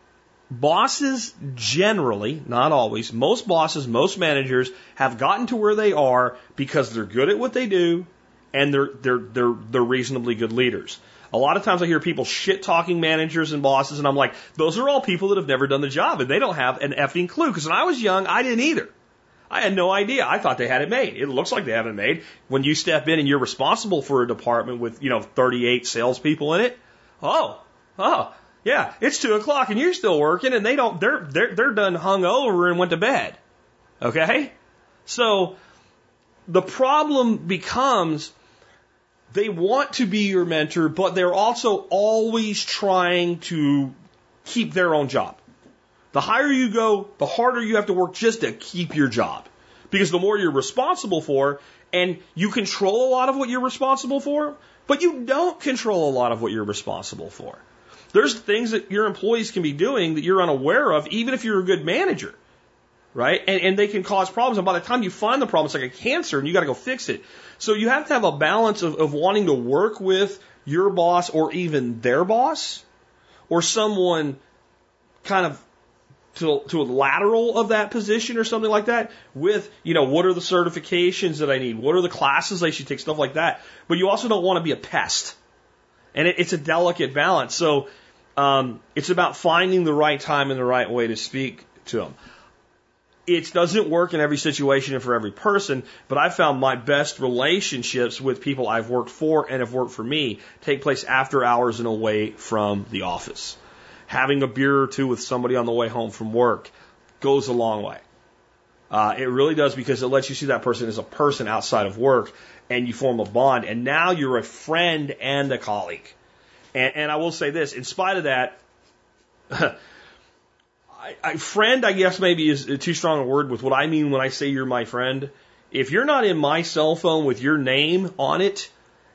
bosses generally, not always, most bosses, most managers have gotten to where they are because they're good at what they do and they're, they're, they're, they're reasonably good leaders. A lot of times I hear people shit talking managers and bosses, and I'm like, those are all people that have never done the job, and they don't have an effing clue. Because when I was young, I didn't either. I had no idea. I thought they had it made. It looks like they have it made. When you step in and you're responsible for a department with, you know, 38 salespeople in it, oh, oh, yeah, it's two o'clock and you're still working, and they don't. They're they're they're done hung over and went to bed. Okay, so the problem becomes they want to be your mentor, but they're also always trying to keep their own job. The higher you go, the harder you have to work just to keep your job. Because the more you're responsible for, and you control a lot of what you're responsible for, but you don't control a lot of what you're responsible for. There's things that your employees can be doing that you're unaware of, even if you're a good manager right? And, and they can cause problems. And by the time you find the problem, it's like a cancer and you got to go fix it. So you have to have a balance of, of wanting to work with your boss or even their boss or someone kind of to, to a lateral of that position or something like that with, you know, what are the certifications that I need? What are the classes I should take? Stuff like that. But you also don't want to be a pest. And it, it's a delicate balance. So, um, it's about finding the right time and the right way to speak to them it doesn't work in every situation and for every person, but I found my best relationships with people I've worked for and have worked for me take place after hours and away from the office. Having a beer or two with somebody on the way home from work goes a long way. Uh, it really does because it lets you see that person as a person outside of work and you form a bond. And now you're a friend and a colleague. And, and I will say this, in spite of that, I, I, friend, I guess maybe is too strong a word with what I mean when I say you're my friend. If you're not in my cell phone with your name on it,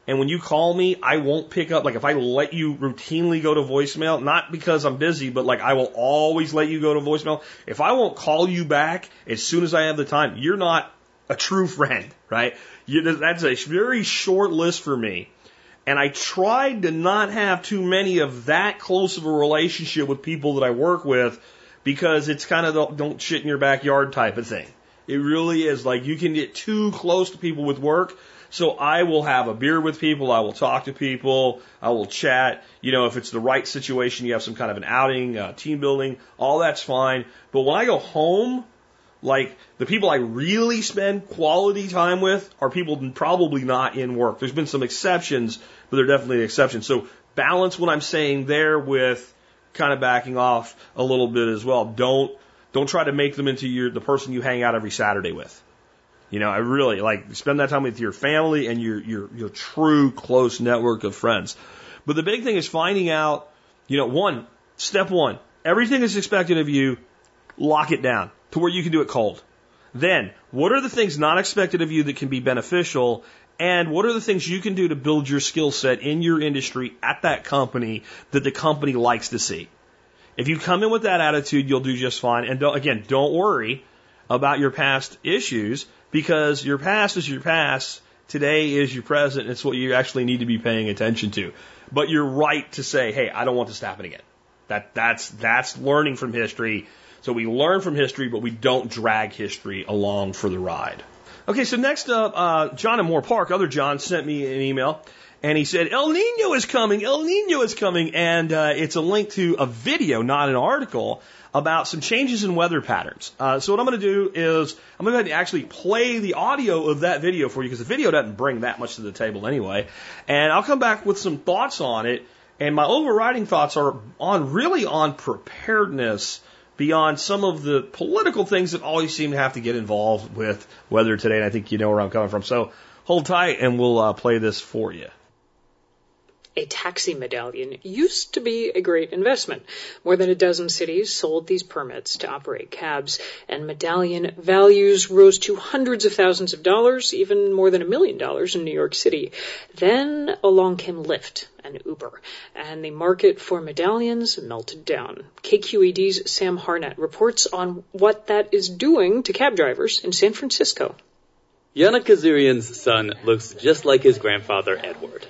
and when you call me, I won't pick up. Like if I let you routinely go to voicemail, not because I'm busy, but like I will always let you go to voicemail. If I won't call you back as soon as I have the time, you're not a true friend, right? You, that's a very short list for me. And I tried to not have too many of that close of a relationship with people that I work with because it's kind of the don't shit in your backyard type of thing. It really is like you can get too close to people with work. So I will have a beer with people. I will talk to people. I will chat. You know, if it's the right situation, you have some kind of an outing, uh, team building, all that's fine. But when I go home, like the people I really spend quality time with are people probably not in work. There's been some exceptions, but they're definitely exceptions. So balance what I'm saying there with kind of backing off a little bit as well. Don't don't try to make them into your the person you hang out every Saturday with. You know, I really like spend that time with your family and your your your true close network of friends. But the big thing is finding out, you know, one, step one, everything is expected of you, lock it down to where you can do it cold. Then, what are the things not expected of you that can be beneficial and what are the things you can do to build your skill set in your industry at that company that the company likes to see? If you come in with that attitude, you'll do just fine. And don't, again, don't worry about your past issues because your past is your past. Today is your present. It's what you actually need to be paying attention to. But you're right to say, hey, I don't want this to happen again. That, that's, that's learning from history. So we learn from history, but we don't drag history along for the ride. Okay, so next up, uh, John in Moore Park, other John, sent me an email. And he said, El Nino is coming, El Nino is coming. And uh, it's a link to a video, not an article, about some changes in weather patterns. Uh, so what I'm going to do is I'm going to actually play the audio of that video for you because the video doesn't bring that much to the table anyway. And I'll come back with some thoughts on it. And my overriding thoughts are on really on preparedness beyond some of the political things that always seem to have to get involved with weather today. And I think you know where I'm coming from. So hold tight and we'll uh, play this for you. A taxi medallion used to be a great investment. More than a dozen cities sold these permits to operate cabs, and medallion values rose to hundreds of thousands of dollars, even more than a million dollars in New York City. Then along came Lyft and Uber, and the market for medallions melted down. KQED's Sam Harnett reports on what that is doing to cab drivers in San Francisco. Yana Kazarian's son looks just like his grandfather, Edward.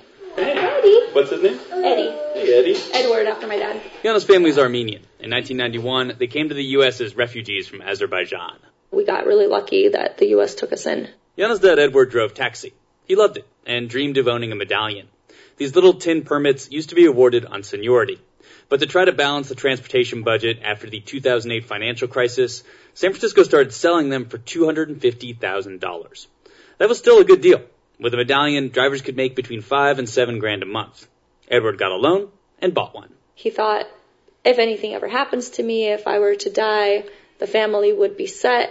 Eddie. What's his name? Eddie. Hey, Eddie. Edward after my dad. Yana's family is Armenian. In 1991, they came to the U.S. as refugees from Azerbaijan. We got really lucky that the U.S. took us in. Yana's dad, Edward, drove taxi. He loved it and dreamed of owning a medallion. These little tin permits used to be awarded on seniority. But to try to balance the transportation budget after the 2008 financial crisis, San Francisco started selling them for $250,000. That was still a good deal. With a medallion, drivers could make between five and seven grand a month. Edward got a loan and bought one. He thought, if anything ever happens to me, if I were to die, the family would be set.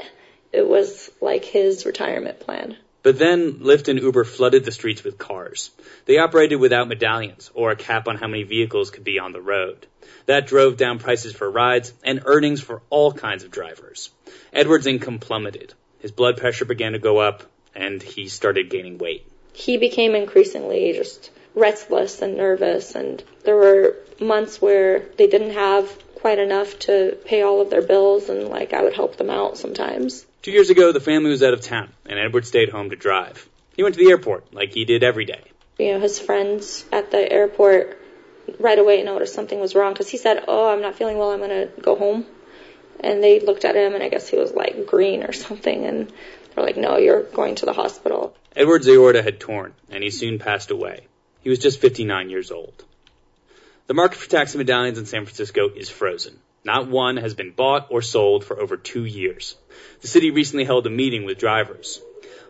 It was like his retirement plan. But then Lyft and Uber flooded the streets with cars. They operated without medallions or a cap on how many vehicles could be on the road. That drove down prices for rides and earnings for all kinds of drivers. Edward's income plummeted. His blood pressure began to go up and he started gaining weight. He became increasingly just restless and nervous, and there were months where they didn't have quite enough to pay all of their bills, and like I would help them out sometimes. Two years ago, the family was out of town, and Edward stayed home to drive. He went to the airport like he did every day. You know, his friends at the airport right away noticed something was wrong because he said, "Oh, I'm not feeling well. I'm gonna go home." And they looked at him, and I guess he was like green or something, and they're like, "No, you're going to the hospital." Edward's aorta had torn, and he soon passed away. He was just 59 years old. The market for taxi medallions in San Francisco is frozen. Not one has been bought or sold for over two years. The city recently held a meeting with drivers.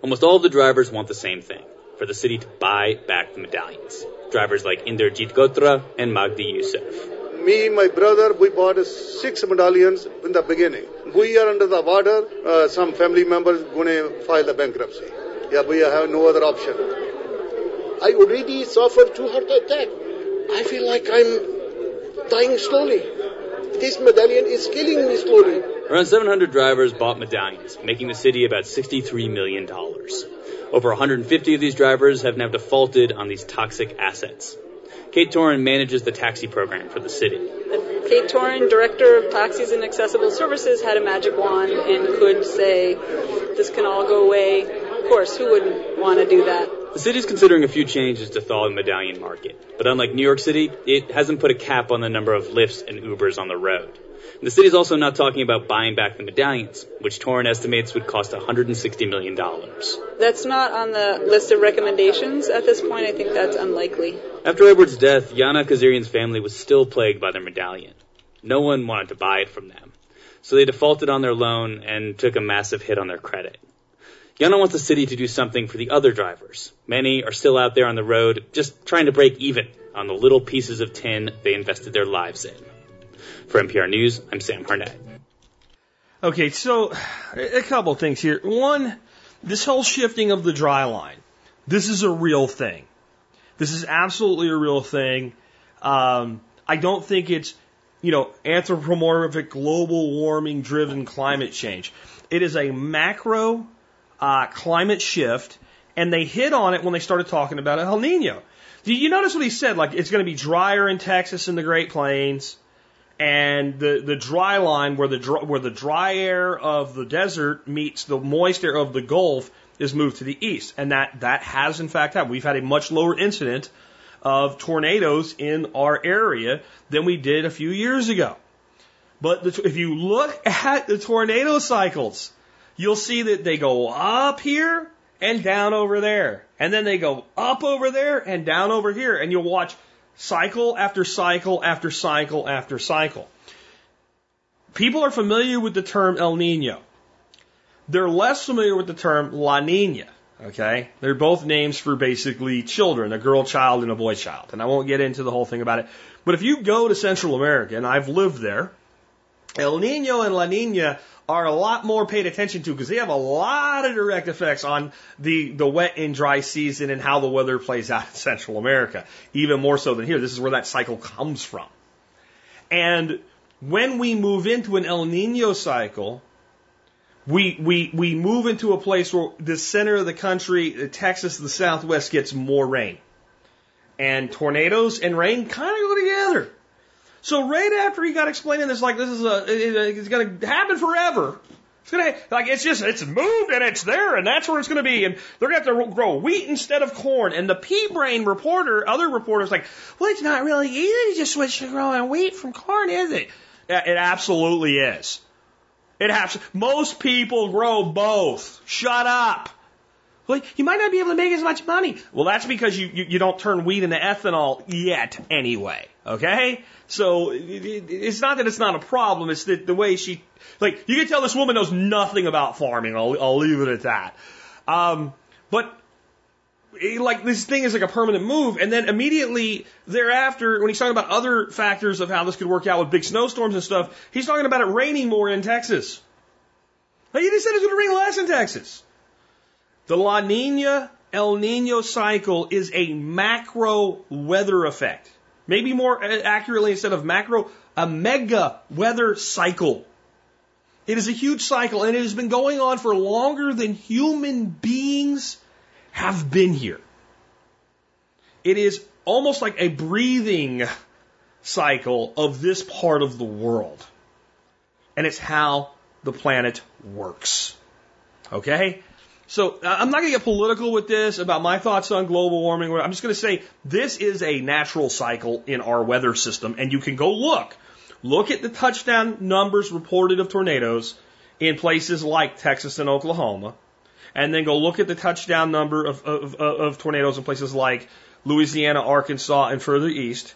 Almost all of the drivers want the same thing for the city to buy back the medallions. Drivers like Inderjit Gotra and Magdi Youssef. Me, my brother, we bought six medallions in the beginning. We are under the water. Uh, some family members going to file the bankruptcy. Yeah, we have no other option. I already suffered two heart attack. I feel like I'm dying slowly. This medallion is killing me slowly. Around 700 drivers bought medallions, making the city about $63 million. Over 150 of these drivers have now defaulted on these toxic assets. Kate Toran manages the taxi program for the city. Kate Toran, Director of Taxis and Accessible Services, had a magic wand and could say, this can all go away. Of course, who wouldn't want to do that? The city's considering a few changes to thaw the medallion market, but unlike New York City, it hasn't put a cap on the number of Lyfts and Ubers on the road. The city's also not talking about buying back the medallions, which Toran estimates would cost $160 million. That's not on the list of recommendations at this point. I think that's unlikely. After Edward's death, Yana Kazarian's family was still plagued by their medallion. No one wanted to buy it from them, so they defaulted on their loan and took a massive hit on their credit. Yana wants the city to do something for the other drivers. Many are still out there on the road, just trying to break even on the little pieces of tin they invested their lives in. For NPR News, I'm Sam Harnett. Okay, so a couple things here. One, this whole shifting of the dry line. This is a real thing. This is absolutely a real thing. Um, I don't think it's, you know, anthropomorphic global warming driven climate change. It is a macro uh, climate shift, and they hit on it when they started talking about El Nino. Did you notice what he said? Like it's going to be drier in Texas and the Great Plains and the the dry line where the dry, where the dry air of the desert meets the moist air of the Gulf is moved to the east, and that that has in fact happened. We've had a much lower incident of tornadoes in our area than we did a few years ago. But the, if you look at the tornado cycles, you'll see that they go up here and down over there, and then they go up over there and down over here, and you'll watch cycle after cycle after cycle after cycle. People are familiar with the term El Nino. They're less familiar with the term La Nina. Okay? They're both names for basically children, a girl child and a boy child. And I won't get into the whole thing about it. But if you go to Central America, and I've lived there, El Nino and La Nina are a lot more paid attention to because they have a lot of direct effects on the, the wet and dry season and how the weather plays out in Central America, even more so than here. This is where that cycle comes from. And when we move into an El Nino cycle, we, we, we move into a place where the center of the country, uh, Texas, the Southwest, gets more rain. And tornadoes and rain kind of go. So right after he got explaining this, like this is a, it, it's going to happen forever. It's gonna like it's just it's moved and it's there and that's where it's gonna be and they're gonna have to grow wheat instead of corn and the pea brain reporter other reporters like well it's not really easy to just switch to growing wheat from corn is it? Yeah, it absolutely is. It has most people grow both. Shut up. Well, you might not be able to make as much money. Well, that's because you, you, you don't turn wheat into ethanol yet, anyway. Okay? So it, it, it's not that it's not a problem. It's that the way she, like, you can tell this woman knows nothing about farming. I'll, I'll leave it at that. Um, but it, like this thing is like a permanent move, and then immediately thereafter, when he's talking about other factors of how this could work out with big snowstorms and stuff, he's talking about it raining more in Texas. Like he just said it's going to rain less in Texas. The La Nina El Nino cycle is a macro weather effect. Maybe more accurately, instead of macro, a mega weather cycle. It is a huge cycle and it has been going on for longer than human beings have been here. It is almost like a breathing cycle of this part of the world. And it's how the planet works. Okay? So uh, I'm not going to get political with this about my thoughts on global warming. I'm just going to say this is a natural cycle in our weather system, and you can go look. Look at the touchdown numbers reported of tornadoes in places like Texas and Oklahoma, and then go look at the touchdown number of, of, of tornadoes in places like Louisiana, Arkansas, and further east,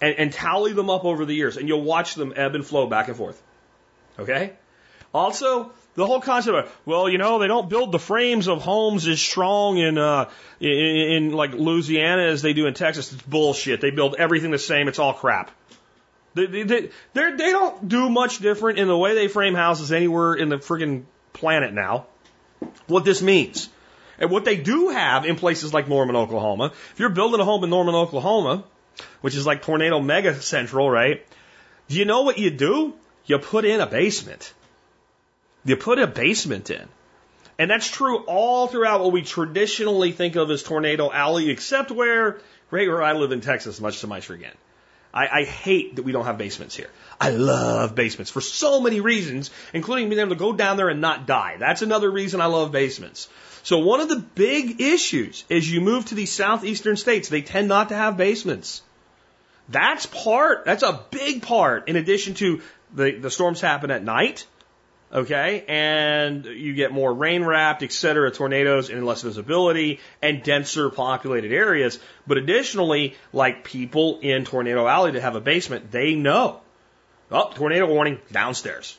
and, and tally them up over the years, and you'll watch them ebb and flow back and forth. Okay? Also, the whole concept of well, you know, they don't build the frames of homes as strong in uh, in, in like Louisiana as they do in Texas. It's bullshit. They build everything the same. It's all crap. They they they, they don't do much different in the way they frame houses anywhere in the friggin' planet now. What this means. And what they do have in places like Norman, Oklahoma, if you're building a home in Norman, Oklahoma, which is like tornado mega central, right? Do you know what you do? You put in a basement. You put a basement in. And that's true all throughout what we traditionally think of as Tornado Alley, except where, right where I live in Texas, much to my chagrin. I, I hate that we don't have basements here. I love basements for so many reasons, including being able to go down there and not die. That's another reason I love basements. So one of the big issues is you move to these southeastern states, they tend not to have basements. That's part, that's a big part in addition to the, the storms happen at night okay, and you get more rain wrapped, et cetera, tornadoes and less visibility and denser populated areas. But additionally, like people in Tornado Alley that have a basement, they know, oh, tornado warning downstairs.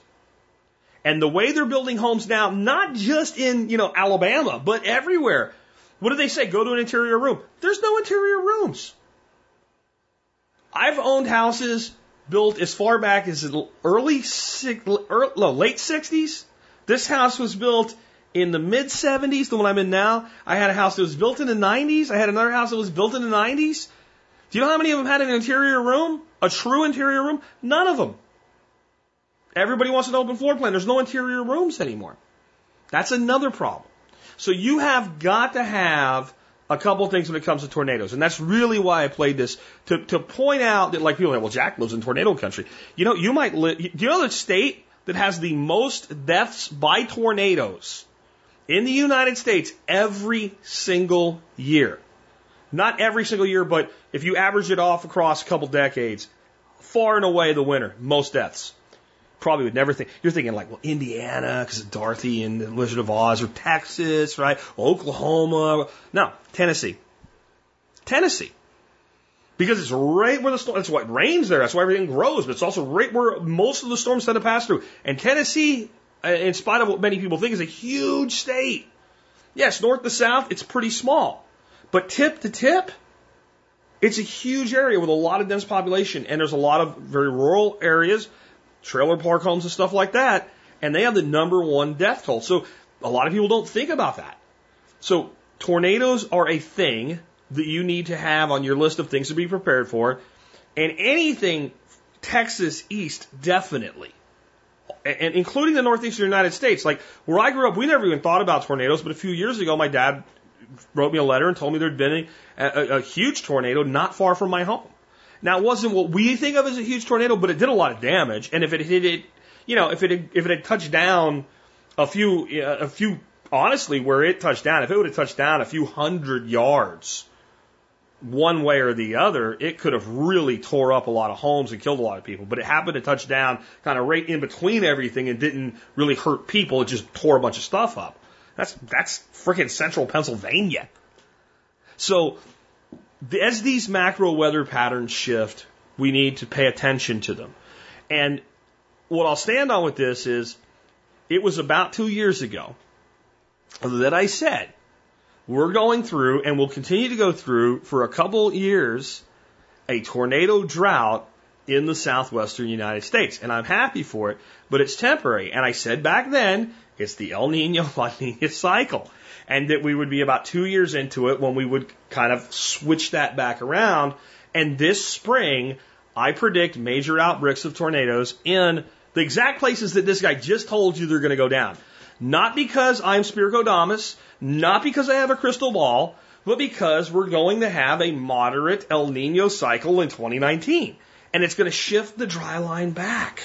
And the way they're building homes now, not just in, you know, Alabama, but everywhere. What do they say? Go to an interior room. There's no interior rooms. I've owned houses built as far back as the early, early late 60s. This house was built in the mid 70s, the one I'm in now. I had a house that was built in the 90s. I had another house that was built in the 90s. Do you know how many of them had an interior room? A true interior room? None of them. Everybody wants an open floor plan. There's no interior rooms anymore. That's another problem. So you have got to have a couple things when it comes to tornadoes. And that's really why I played this to, to point out that like people are like, well, Jack lives in tornado country. You know, you might live, do you know the state that has the most deaths by tornadoes in the United States every single year? Not every single year, but if you average it off across a couple decades, far and away the winner, most deaths probably would never think. You're thinking like, well, Indiana because of Dorothy and the Wizard of Oz, or Texas, right? Oklahoma. No, Tennessee. Tennessee. Because it's right where the storm, that's what rains there. That's why everything grows, but it's also right where most of the storms tend to pass through. And Tennessee, uh, in spite of what many people think, is a huge state. Yes, north to south, it's pretty small. But tip to tip, it's a huge area with a lot of dense population, and there's a lot of very rural areas trailer park homes and stuff like that. and they have the number one death toll. So a lot of people don't think about that. So tornadoes are a thing that you need to have on your list of things to be prepared for, and anything Texas east definitely. And including the northeastern United States. Like where I grew up, we never even thought about tornadoes, but a few years ago, my dad wrote me a letter and told me there'd been a, a, a huge tornado not far from my home. Now, it wasn't what we think of as a huge tornado, but it did a lot of damage. And if it hit it, you know, if it had, if it had touched down a few, uh, a few, honestly, where it touched down, if it would have touched down a few hundred yards one way or the other, it could have really tore up a lot of homes and killed a lot of people. But it happened to touch down kind of right in between everything and didn't really hurt people. It just tore a bunch of stuff up. That's that's freaking central Pennsylvania. So as these macro weather patterns shift, we need to pay attention to them. And what I'll stand on with this is it was about two years ago that I said we're going through and will continue to go through for a couple years a tornado drought in the southwestern United States. And I'm happy for it, but it's temporary. And I said back then, it's the El Nino La Nina cycle and that we would be about two years into it when we would kind of switch that back around. And this spring, I predict major outbreaks of tornadoes in the exact places that this guy just told you they're going to go down. Not because I'm Spirkodamus, not because I have a crystal ball, but because we're going to have a moderate El Nino cycle in 2019. And it's going to shift the dry line back.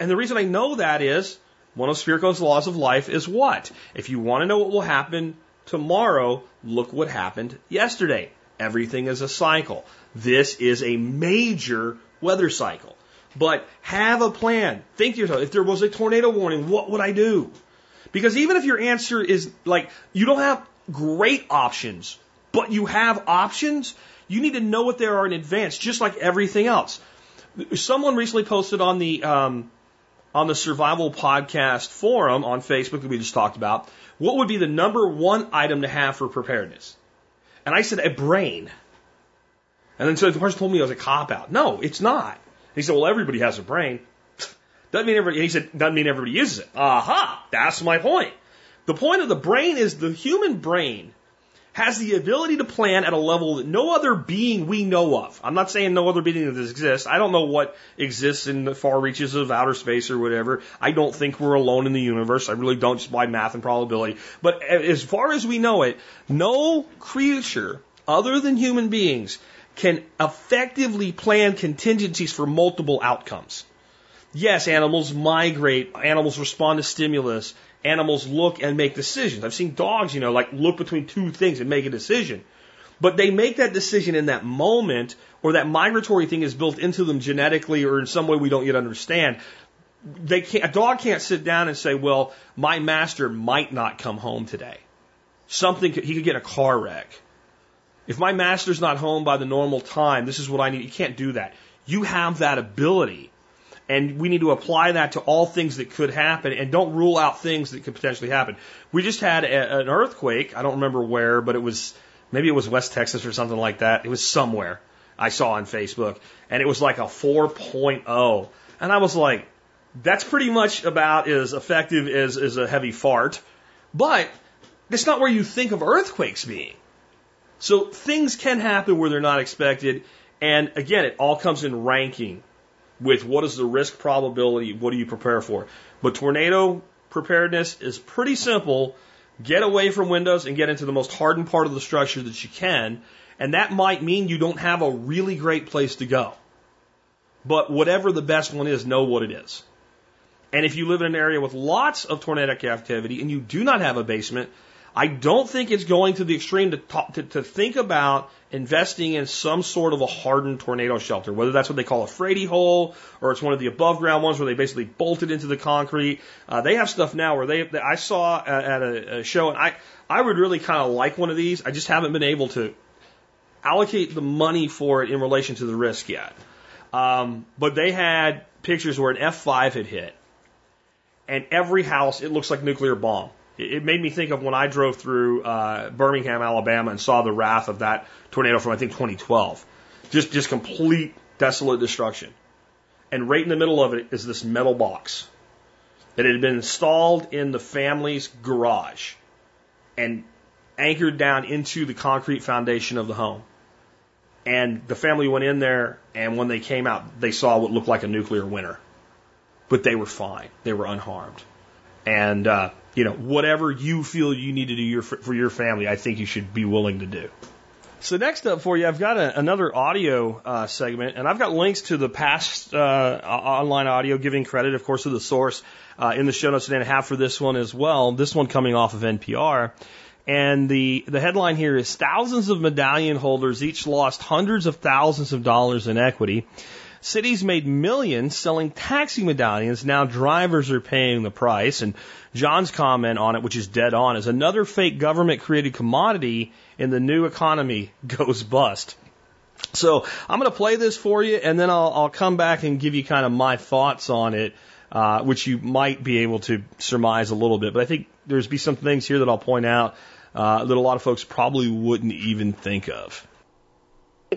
And the reason I know that is one of Spirko's laws of life is what? If you want to know what will happen tomorrow, look what happened yesterday. Everything is a cycle. This is a major weather cycle. But have a plan. Think to yourself, if there was a tornado warning, what would I do? Because even if your answer is like, you don't have great options, but you have options, you need to know what there are in advance, just like everything else. Someone recently posted on the um, on the Survival Podcast forum on Facebook that we just talked about, what would be the number one item to have for preparedness? And I said, a brain. And then so the person told me it was a cop out. No, it's not. And he said, well, everybody has a brain. doesn't mean everybody, he said, doesn't mean everybody uses it. Aha, that's my point. The point of the brain is the human brain has the ability to plan at a level that no other being we know of. I'm not saying no other being that exists. I don't know what exists in the far reaches of outer space or whatever. I don't think we're alone in the universe. I really don't just by math and probability. But as far as we know it, no creature other than human beings can effectively plan contingencies for multiple outcomes. Yes, animals migrate, animals respond to stimulus, animals look and make decisions. I've seen dogs, you know, like look between two things and make a decision. But they make that decision in that moment, or that migratory thing is built into them genetically or in some way we don't yet understand. They can't, a dog can't sit down and say, well, my master might not come home today. Something, could, he could get a car wreck. If my master's not home by the normal time, this is what I need. You can't do that. You have that ability. And we need to apply that to all things that could happen and don't rule out things that could potentially happen. We just had a, an earthquake. I don't remember where, but it was maybe it was West Texas or something like that. It was somewhere I saw on Facebook and it was like a 4.0. And I was like, that's pretty much about as effective as, as a heavy fart. But it's not where you think of earthquakes being. So things can happen where they're not expected. And again, it all comes in ranking with what is the risk probability, what do you prepare for. But tornado preparedness is pretty simple. Get away from windows and get into the most hardened part of the structure that you can. And that might mean you don't have a really great place to go. But whatever the best one is, know what it is. And if you live in an area with lots of tornadic activity and you do not have a basement, I don't think it's going to the extreme to, talk, to, to think about investing in some sort of a hardened tornado shelter, whether that's what they call a fraidy hole or it's one of the above ground ones where they basically bolt it into the concrete. Uh, they have stuff now where they, I saw at a, a show and I, I would really kind of like one of these. I just haven't been able to allocate the money for it in relation to the risk yet. Um, but they had pictures where an F5 had hit and every house, it looks like nuclear bomb. It made me think of when I drove through uh, Birmingham, Alabama, and saw the wrath of that tornado from I think 2012. Just just complete desolate destruction. And right in the middle of it is this metal box. that had been installed in the family's garage and anchored down into the concrete foundation of the home. And the family went in there, and when they came out, they saw what looked like a nuclear winter. But they were fine. They were unharmed. And, uh, you know, whatever you feel you need to do your, for your family, I think you should be willing to do. So next up for you, I've got a, another audio uh, segment, and I've got links to the past uh, online audio, giving credit, of course, to the source uh, in the show notes and I have for this one as well. This one coming off of NPR. And the, the headline here is thousands of medallion holders each lost hundreds of thousands of dollars in equity. Cities made millions selling taxi medallions. Now drivers are paying the price. And John's comment on it, which is dead on, is another fake government created commodity in the new economy goes bust. So I'm going to play this for you, and then I'll, I'll come back and give you kind of my thoughts on it, uh, which you might be able to surmise a little bit. But I think there's be some things here that I'll point out uh, that a lot of folks probably wouldn't even think of.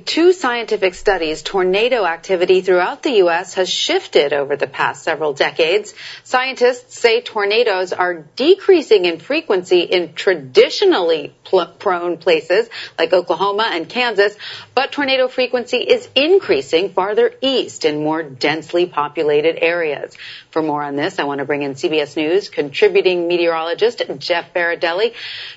Two scientific studies, tornado activity throughout the U.S. has shifted over the past several decades. Scientists say tornadoes are decreasing in frequency in traditionally prone places like Oklahoma and Kansas, but tornado frequency is increasing farther east in more densely populated areas. For more on this, I want to bring in CBS News contributing meteorologist Jeff Berardelli.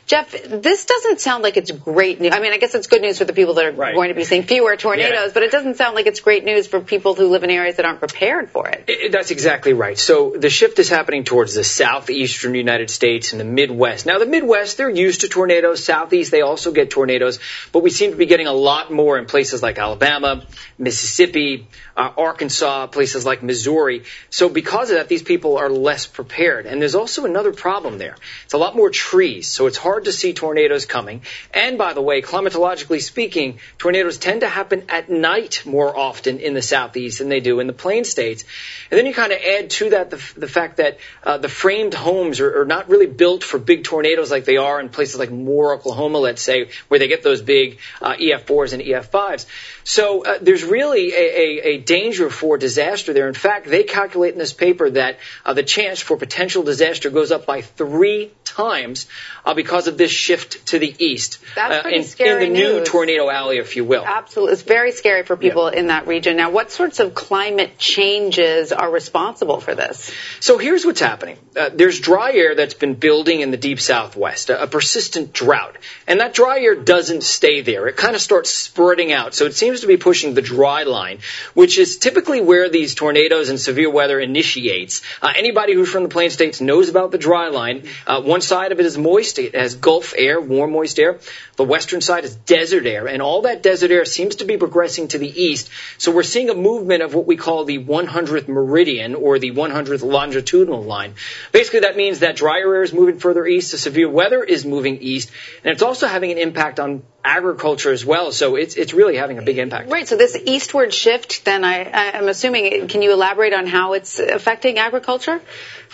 Jeff, this doesn't sound like it's great news. I mean, I guess it's good news for the people that are right. going to be seeing fewer tornadoes, yeah. but it doesn't sound like it's great news for people who live in areas that aren't prepared for it. it. That's exactly right. So the shift is happening towards the southeastern United States and the Midwest. Now, the Midwest, they're used to tornadoes. Southeast, they also get tornadoes, but we seem to be getting a lot more in places like Alabama, Mississippi, uh, Arkansas, places like Missouri. So because of that, these people are less prepared. And there's also another problem there. It's a lot more trees, so it's hard to see tornadoes coming. And by the way, climatologically speaking, tornadoes tend to happen at night more often in the southeast than they do in the plain states. And then you kind of add to that the, the fact that uh, the framed homes are, are not really built for big tornadoes like they are in places like Moore, Oklahoma, let's say, where they get those big uh, EF4s and EF5s. So uh, there's really a, a, a, danger for disaster there. In fact, they calculate in this paper that uh, the chance for potential disaster goes up by three times uh, because of this shift to the east. That's uh, in, scary in the news. new tornado alley, if you will. Absolutely, it's very scary for people yeah. in that region. Now, what sorts of climate changes are responsible for this? So here's what's happening. Uh, there's dry air that's been building in the deep southwest, a, a persistent drought, and that dry air doesn't stay there. It kind of starts spreading out. So it seems to be pushing the dry line, which is typically where these tornadoes and severe weather initiates. Uh, anybody who's from the plain states knows about the dry line. Uh, one side of it is moist. It has Gulf air, warm, moist air. The western side is desert air, and all that desert air seems to be progressing to the east. So we're seeing a movement of what we call the 100th meridian or the 100th longitudinal line. Basically, that means that drier air is moving further east, the severe weather is moving east, and it's also having an impact on agriculture as well. So it's it's really having a big impact. Right. So this eastward shift, then I, I'm assuming, can you elaborate on how it's affecting agriculture?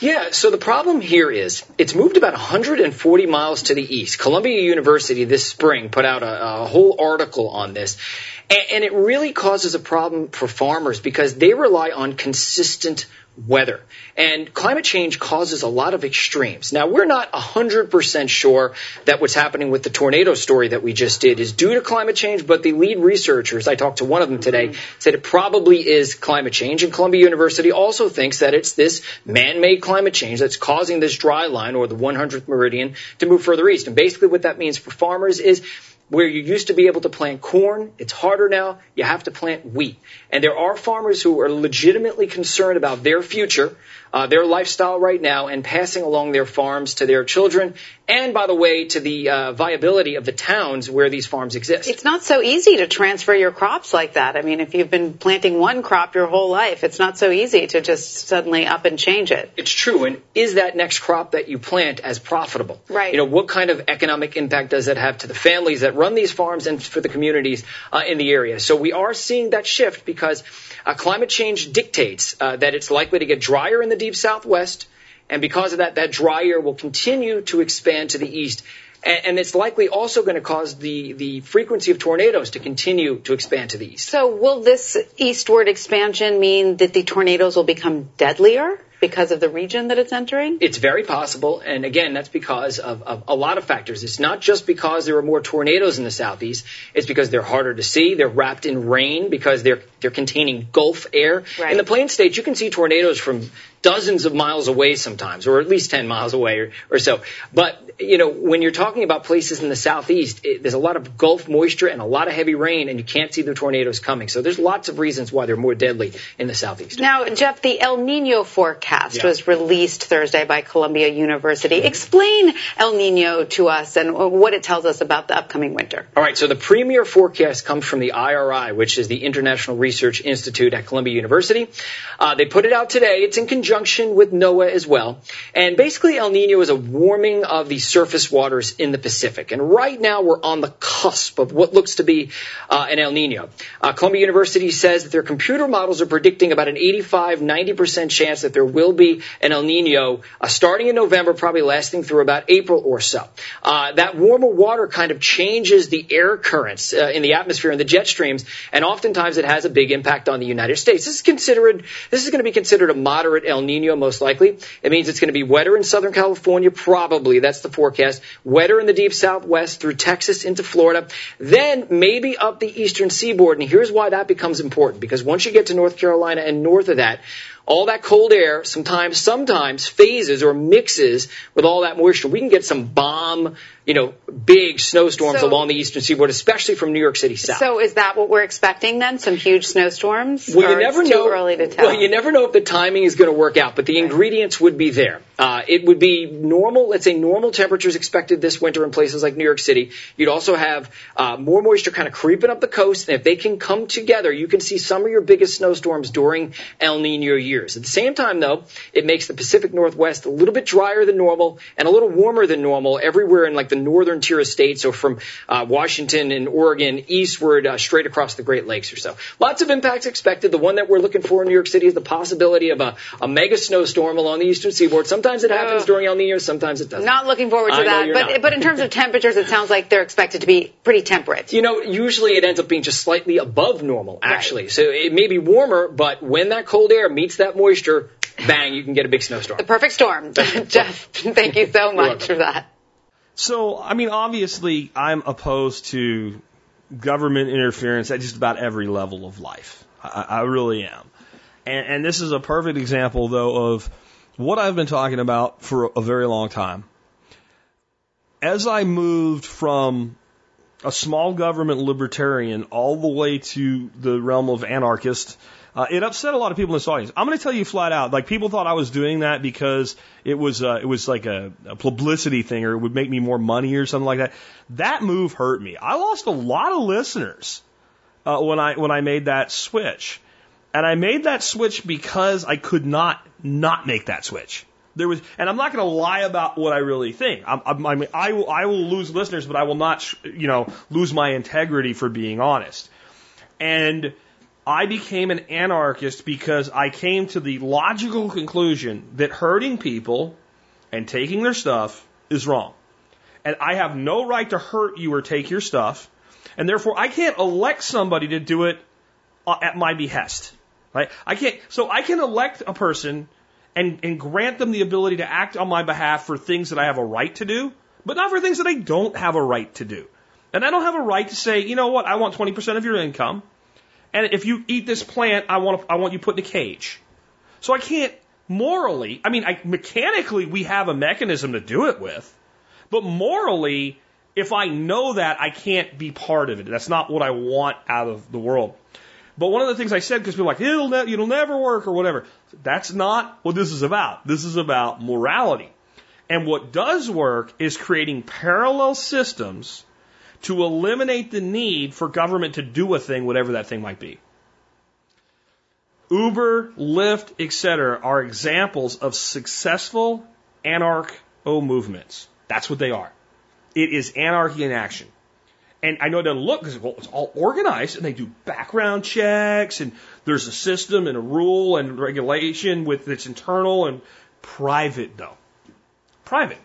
Yeah, so the problem here is it's moved about 140 miles to the east. Columbia University this spring put out a, a whole article on this. And, and it really causes a problem for farmers because they rely on consistent weather. And climate change causes a lot of extremes. Now, we're not 100% sure that what's happening with the tornado story that we just did is due to climate change, but the lead researchers, I talked to one of them today, mm-hmm. said it probably is climate change. And Columbia University also thinks that it's this man-made climate change that's causing this dry line or the 100th meridian to move further east. And basically what that means for farmers is where you used to be able to plant corn, it's harder now. You have to plant wheat. And there are farmers who are legitimately concerned about their future uh, their lifestyle right now and passing along their farms to their children, and by the way, to the uh, viability of the towns where these farms exist. It's not so easy to transfer your crops like that. I mean, if you've been planting one crop your whole life, it's not so easy to just suddenly up and change it. It's true. And is that next crop that you plant as profitable? Right. You know, what kind of economic impact does that have to the families that run these farms and for the communities uh, in the area? So we are seeing that shift because uh, climate change dictates uh, that it's likely to get drier in the deep southwest, and because of that, that dry will continue to expand to the east. And, and it's likely also going to cause the, the frequency of tornadoes to continue to expand to the east. So will this eastward expansion mean that the tornadoes will become deadlier? Because of the region that it's entering? It's very possible, and again, that's because of, of, a lot of factors. It's not just because there are more tornadoes in the southeast. It's because they're harder to see. They're wrapped in rain because they're they're containing Gulf air. Right. In the plain states, you can see tornadoes from dozens of miles away sometimes, or at least 10 miles away or, or so. But, you know, when you're talking about places in the southeast, it, there's a lot of Gulf moisture and a lot of heavy rain, and you can't see the tornadoes coming. So there's lots of reasons why they're more deadly in the southeast. Now, Jeff, the El Nino forecast Yeah. was released Thursday by Columbia University. Explain El Nino to us and what it tells us about the upcoming winter. All right, so the premier forecast comes from the IRI, which is the International Research Institute at Columbia University. Uh, they put it out today. It's in conjunction with NOAA as well. And basically, El Nino is a warming of the surface waters in the Pacific. And right now, we're on the cusp of what looks to be uh, an El Nino. Uh, Columbia University says that their computer models are predicting about an 85, 90% chance that there will be an El Nino uh, starting in November, probably lasting through about April or so. Uh, that warmer water kind of changes the air currents uh, in the atmosphere and the jet streams, and oftentimes it has a big impact on the United States. This is considered this is going to be considered a moderate El Nino most likely. It means it's going to be wetter in Southern California, probably. That's the forecast. Wetter in the deep southwest through Texas into Florida. Then maybe up the eastern seaboard. And here's why that becomes important. Because once you get to North Carolina and north of that, all that cold air sometimes, sometimes phases or mixes with all that moisture. We can get some bomb, you know, big snowstorms So- along the eastern seaboard, especially from New York City south. So is that what we're expecting then? Some huge snowstorms? Well, you never know. Too early to tell. Well, you never know if the timing is going to work out, but the ingredients would be there. Uh, it would be normal, let's say normal temperatures expected this winter in places like New York City. You'd also have uh, more moisture kind of creeping up the coast, and if they can come together, you can see some of your biggest snowstorms during El Nino years. At the same time, though, it makes the Pacific Northwest a little bit drier than normal and a little warmer than normal everywhere in like the northern tier of states, so from uh, Washington and Oregon eastward, uh, straight across the Great Lakes or so. Lots of impacts expected. The one that we're looking for in New York City is the possibility of a, a mega snowstorm along the eastern seaboard. Sometimes it happens during El Nino, sometimes it doesn't. Not looking forward to I that. But not. but in terms of temperatures, it sounds like they're expected to be pretty temperate. You know, usually it ends up being just slightly above normal, actually. So it may be warmer, but when that cold air meets that moisture, bang, you can get a big snowstorm. The perfect storm. Jeff, thank you so much for that. So, I mean, obviously, I'm opposed to government interference at just about every level of life. I, I really am. And, and this is a perfect example, though, of what I've been talking about for a very long time. As I moved from a small government libertarian all the way to the realm of anarchist, uh, it upset a lot of people in this audience. I'm going to tell you flat out, like people thought I was doing that because it was uh, it was like a, a publicity thing or it would make me more money or something like that. That move hurt me. I lost a lot of listeners uh, when I when I made that switch, and I made that switch because I could not not make that switch. There was, and I'm not going to lie about what I really think. I'm, I'm, I mean, I will I will lose listeners, but I will not, you know, lose my integrity for being honest. And I became an anarchist because I came to the logical conclusion that hurting people and taking their stuff is wrong. And I have no right to hurt you or take your stuff. And therefore, I can't elect somebody to do it uh, at my behest. Right? I can't, so I can elect a person and, and grant them the ability to act on my behalf for things that I have a right to do, but not for things that I don't have a right to do. And I don't have a right to say, you know what, I want 20% of your income. And if you eat this plant, I want, I want you put in a cage. So I can't morally, I mean, I, mechanically, we have a mechanism to do it with, but morally, if I know that, I can't be part of it. That's not what I want out of the world. But one of the things I said, because people are like, it'll, ne- it'll never work or whatever. That's not what this is about. This is about morality. And what does work is creating parallel systems to eliminate the need for government to do a thing, whatever that thing might be. Uber, Lyft, etc. are examples of successful anarcho movements. That's what they are. It is anarchy in action. And I know it doesn't look because well, it's all organized and they do background checks and there's a system and a rule and regulation with its internal and private though. Private.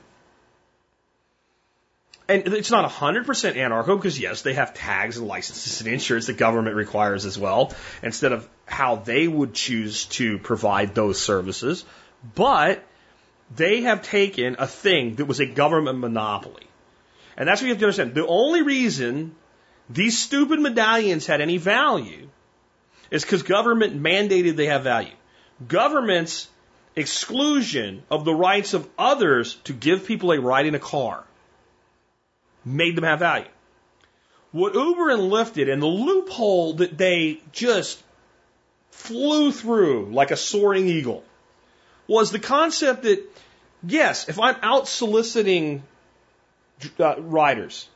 And it's not 100% anarcho because yes, they have tags and licenses and insurance the government requires as well instead of how they would choose to provide those services. But they have taken a thing that was a government monopoly. And that's what you have to understand. The only reason these stupid medallions had any value is because government mandated they have value. Government's exclusion of the rights of others to give people a ride in a car made them have value. What Uber and Lyft did, and the loophole that they just flew through like a soaring eagle, was the concept that, yes, if I'm out soliciting uh, riders,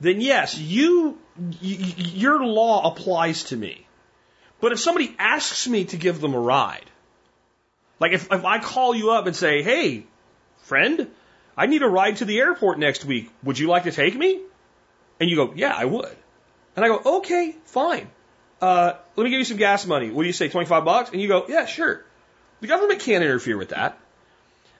then yes, you, y- your law applies to me. But if somebody asks me to give them a ride, like if, if I call you up and say, hey, friend, I need a ride to the airport next week. Would you like to take me? And you go, yeah, I would. And I go, okay, fine. Uh, let me give you some gas money. What do you say, 25 bucks? And you go, yeah, sure. The government can't interfere with that.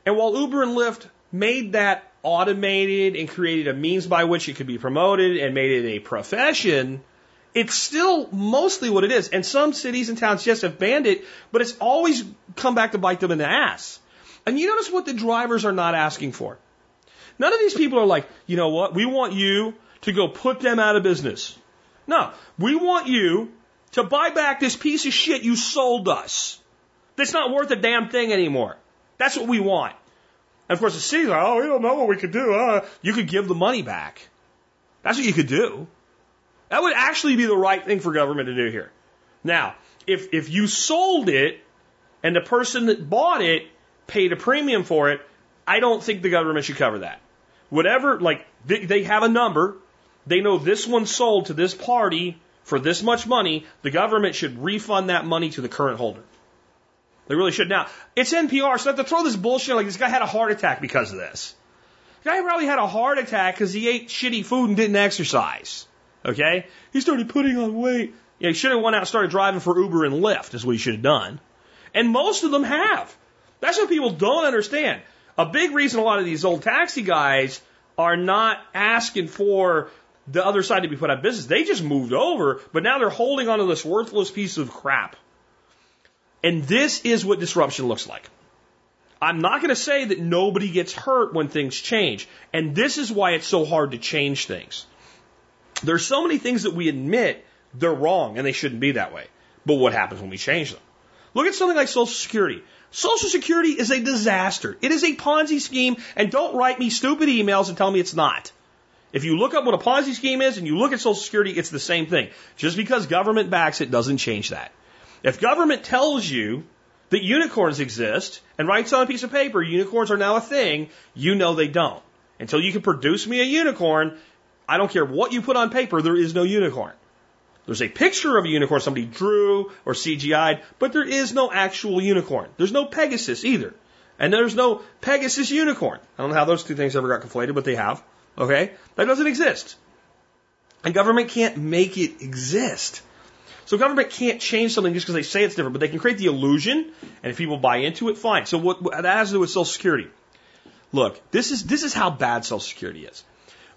And while Uber and Lyft made that automated and created a means by which it could be promoted and made it a profession, it's still mostly what it is. And some cities and towns, yes, have banned it, but it's always come back to bite them in the ass. And you notice what the drivers are not asking for. None of these people are like, you know what, we want you to go put them out of business. No, we want you to buy back this piece of shit you sold us. That's not worth a damn thing anymore. That's what we want. And of course, the city's like, oh, we don't know what we could do. Uh, you could give the money back. That's what you could do. That would actually be the right thing for government to do here. Now, if, if you sold it and the person that bought it paid a premium for it, I don't think the government should cover that. Whatever, like, they, they have a number. They know this one sold to this party for this much money. The government should refund that money to the current holder. They really should. Now, it's NPR, so I have to throw this bullshit like this guy had a heart attack because of this. The guy probably had a heart attack because he ate shitty food and didn't exercise. Okay? He started putting on weight. Yeah, he should have went out and started driving for Uber and Lyft, is what he should have done. And most of them have. That's what people don't understand. A big reason a lot of these old taxi guys are not asking for the other side to be put out of business. They just moved over, but now they're holding onto this worthless piece of crap. And this is what disruption looks like. I'm not going to say that nobody gets hurt when things change. And this is why it's so hard to change things. There's so many things that we admit they're wrong and they shouldn't be that way. But what happens when we change them? Look at something like Social Security. Social Security is a disaster. It is a Ponzi scheme, and don't write me stupid emails and tell me it's not. If you look up what a Ponzi scheme is and you look at Social Security, it's the same thing. Just because government backs it doesn't change that. If government tells you that unicorns exist and writes on a piece of paper, unicorns are now a thing, you know they don't. Until you can produce me a unicorn, I don't care what you put on paper, there is no unicorn. There's a picture of a unicorn somebody drew or CGI'd, but there is no actual unicorn. There's no Pegasus either. And there's no Pegasus unicorn. I don't know how those two things ever got conflated, but they have. Okay? That doesn't exist. And government can't make it exist. So government can't change something just because they say it's different, but they can create the illusion, and if people buy into it, fine. So what, that has to do with Social Security. Look, this is this is how bad Social Security is.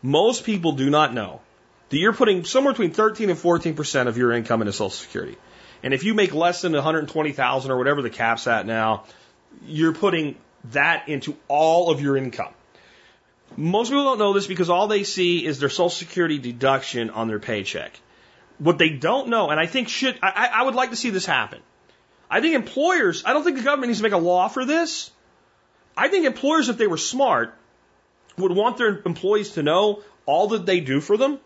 Most people do not know that you're putting somewhere between 13 and 14 percent of your income into Social Security. And if you make less than 120,000 or whatever the cap's at now, you're putting that into all of your income. Most people don't know this because all they see is their Social Security deduction on their paycheck. What they don't know, and I think should, I, I would like to see this happen. I think employers, I don't think the government needs to make a law for this. I think employers, if they were smart, would want their employees to know all that they do for them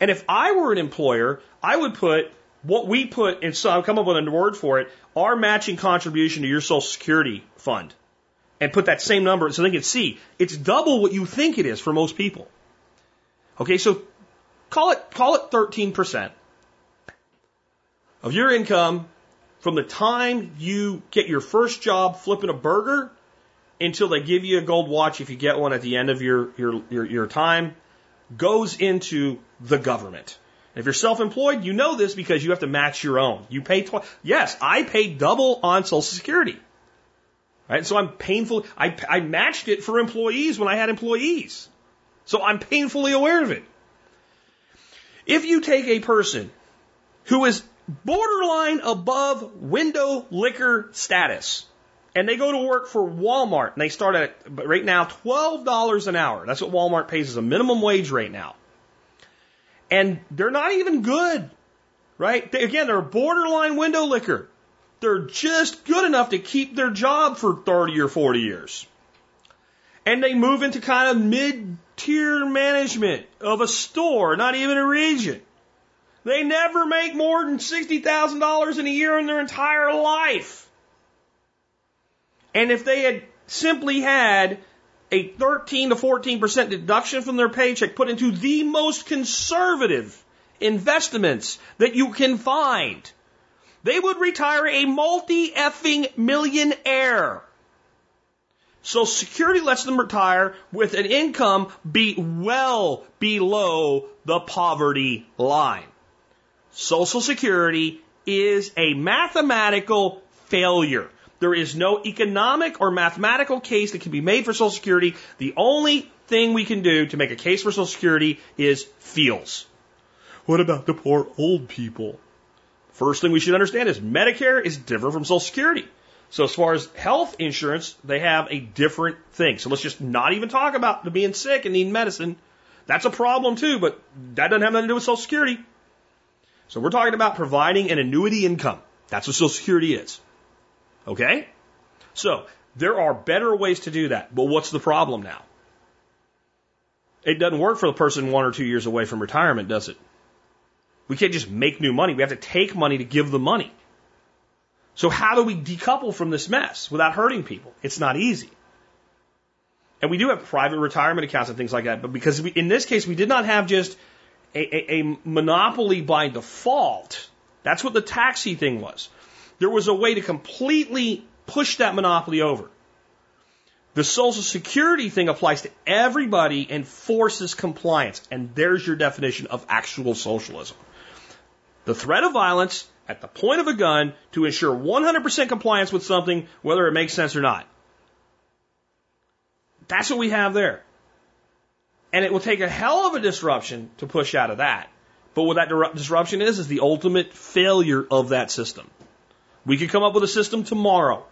and if I were an employer, I would put what we put and so I'll come up with a word for it, our matching contribution to your Social Security fund. And put that same number so they can see it's double what you think it is for most people. Okay, so call it, call it 13% of your income from the time you get your first job flipping a burger until they give you a gold watch if you get one at the end of your, your, your, your time goes into the government. If you're self-employed, you know this because you have to match your own. You pay twice. Yes, I pay double on Social Security. Right? So I'm painful. I, I matched it for employees when I had employees. So I'm painfully aware of it. If you take a person who is borderline above window licker status, and they go to work for Walmart and they start at right now $12 an hour. That's what Walmart pays as a minimum wage right now. And they're not even good, right? They, again, they're borderline window licker. They're just good enough to keep their job for 30 or 40 years. And they move into kind of mid tier management of a store, not even a region. They never make more than $60,000 in a year in their entire life. And if they had simply had a 13 to 14% deduction from their paycheck put into the most conservative investments that you can find, they would retire a multi effing millionaire. So security lets them retire with an income be well below the poverty line. Social Security is a mathematical failure. There is no economic or mathematical case that can be made for Social Security. The only thing we can do to make a case for Social Security is feels. What about the poor old people? First thing we should understand is Medicare is different from Social Security. So as far as health insurance, they have a different thing. So let's just not even talk about being sick and needing medicine. That's a problem too, but that doesn't have nothing to do with Social Security. So we're talking about providing an annuity income. That's what Social Security is. Okay? So there are better ways to do that. But what's the problem now? It doesn't work for the person one or two years away from retirement, does it? We can't just make new money. We have to take money to give the money. So how do we decouple from this mess without hurting people? It's not easy. And we do have private retirement accounts and things like that, but because we, in this case we did not have just a, a, a monopoly by default. That's what the taxi thing was. There was a way to completely push that monopoly over. The Social Security thing applies to everybody and forces compliance. And there's your definition of actual socialism. The threat of violence at the point of a gun to ensure 100% compliance with something, whether it makes sense or not. That's what we have there. And it will take a hell of a disruption to push out of that. But what that disruption is, is the ultimate failure of that system. We could come up with a system tomorrow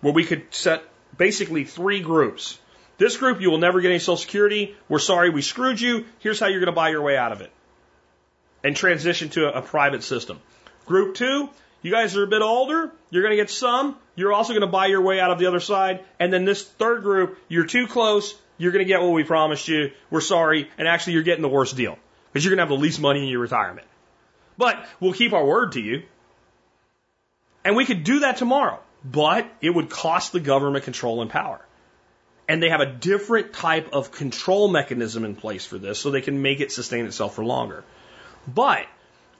where we could set basically three groups. This group, you will never get any Social Security. We're sorry we screwed you. Here's how you're going to buy your way out of it. And transition to a, a private system. Group two, you guys are a bit older. You're going to get some. You're also going to buy your way out of the other side. And then this third group, you're too close. You're going to get what we promised you. We're sorry. And actually, you're getting the worst deal because you're going to have the least money in your retirement. But we'll keep our word to you. And we could do that tomorrow, but it would cost the government control and power. And they have a different type of control mechanism in place for this so they can make it sustain itself for longer. But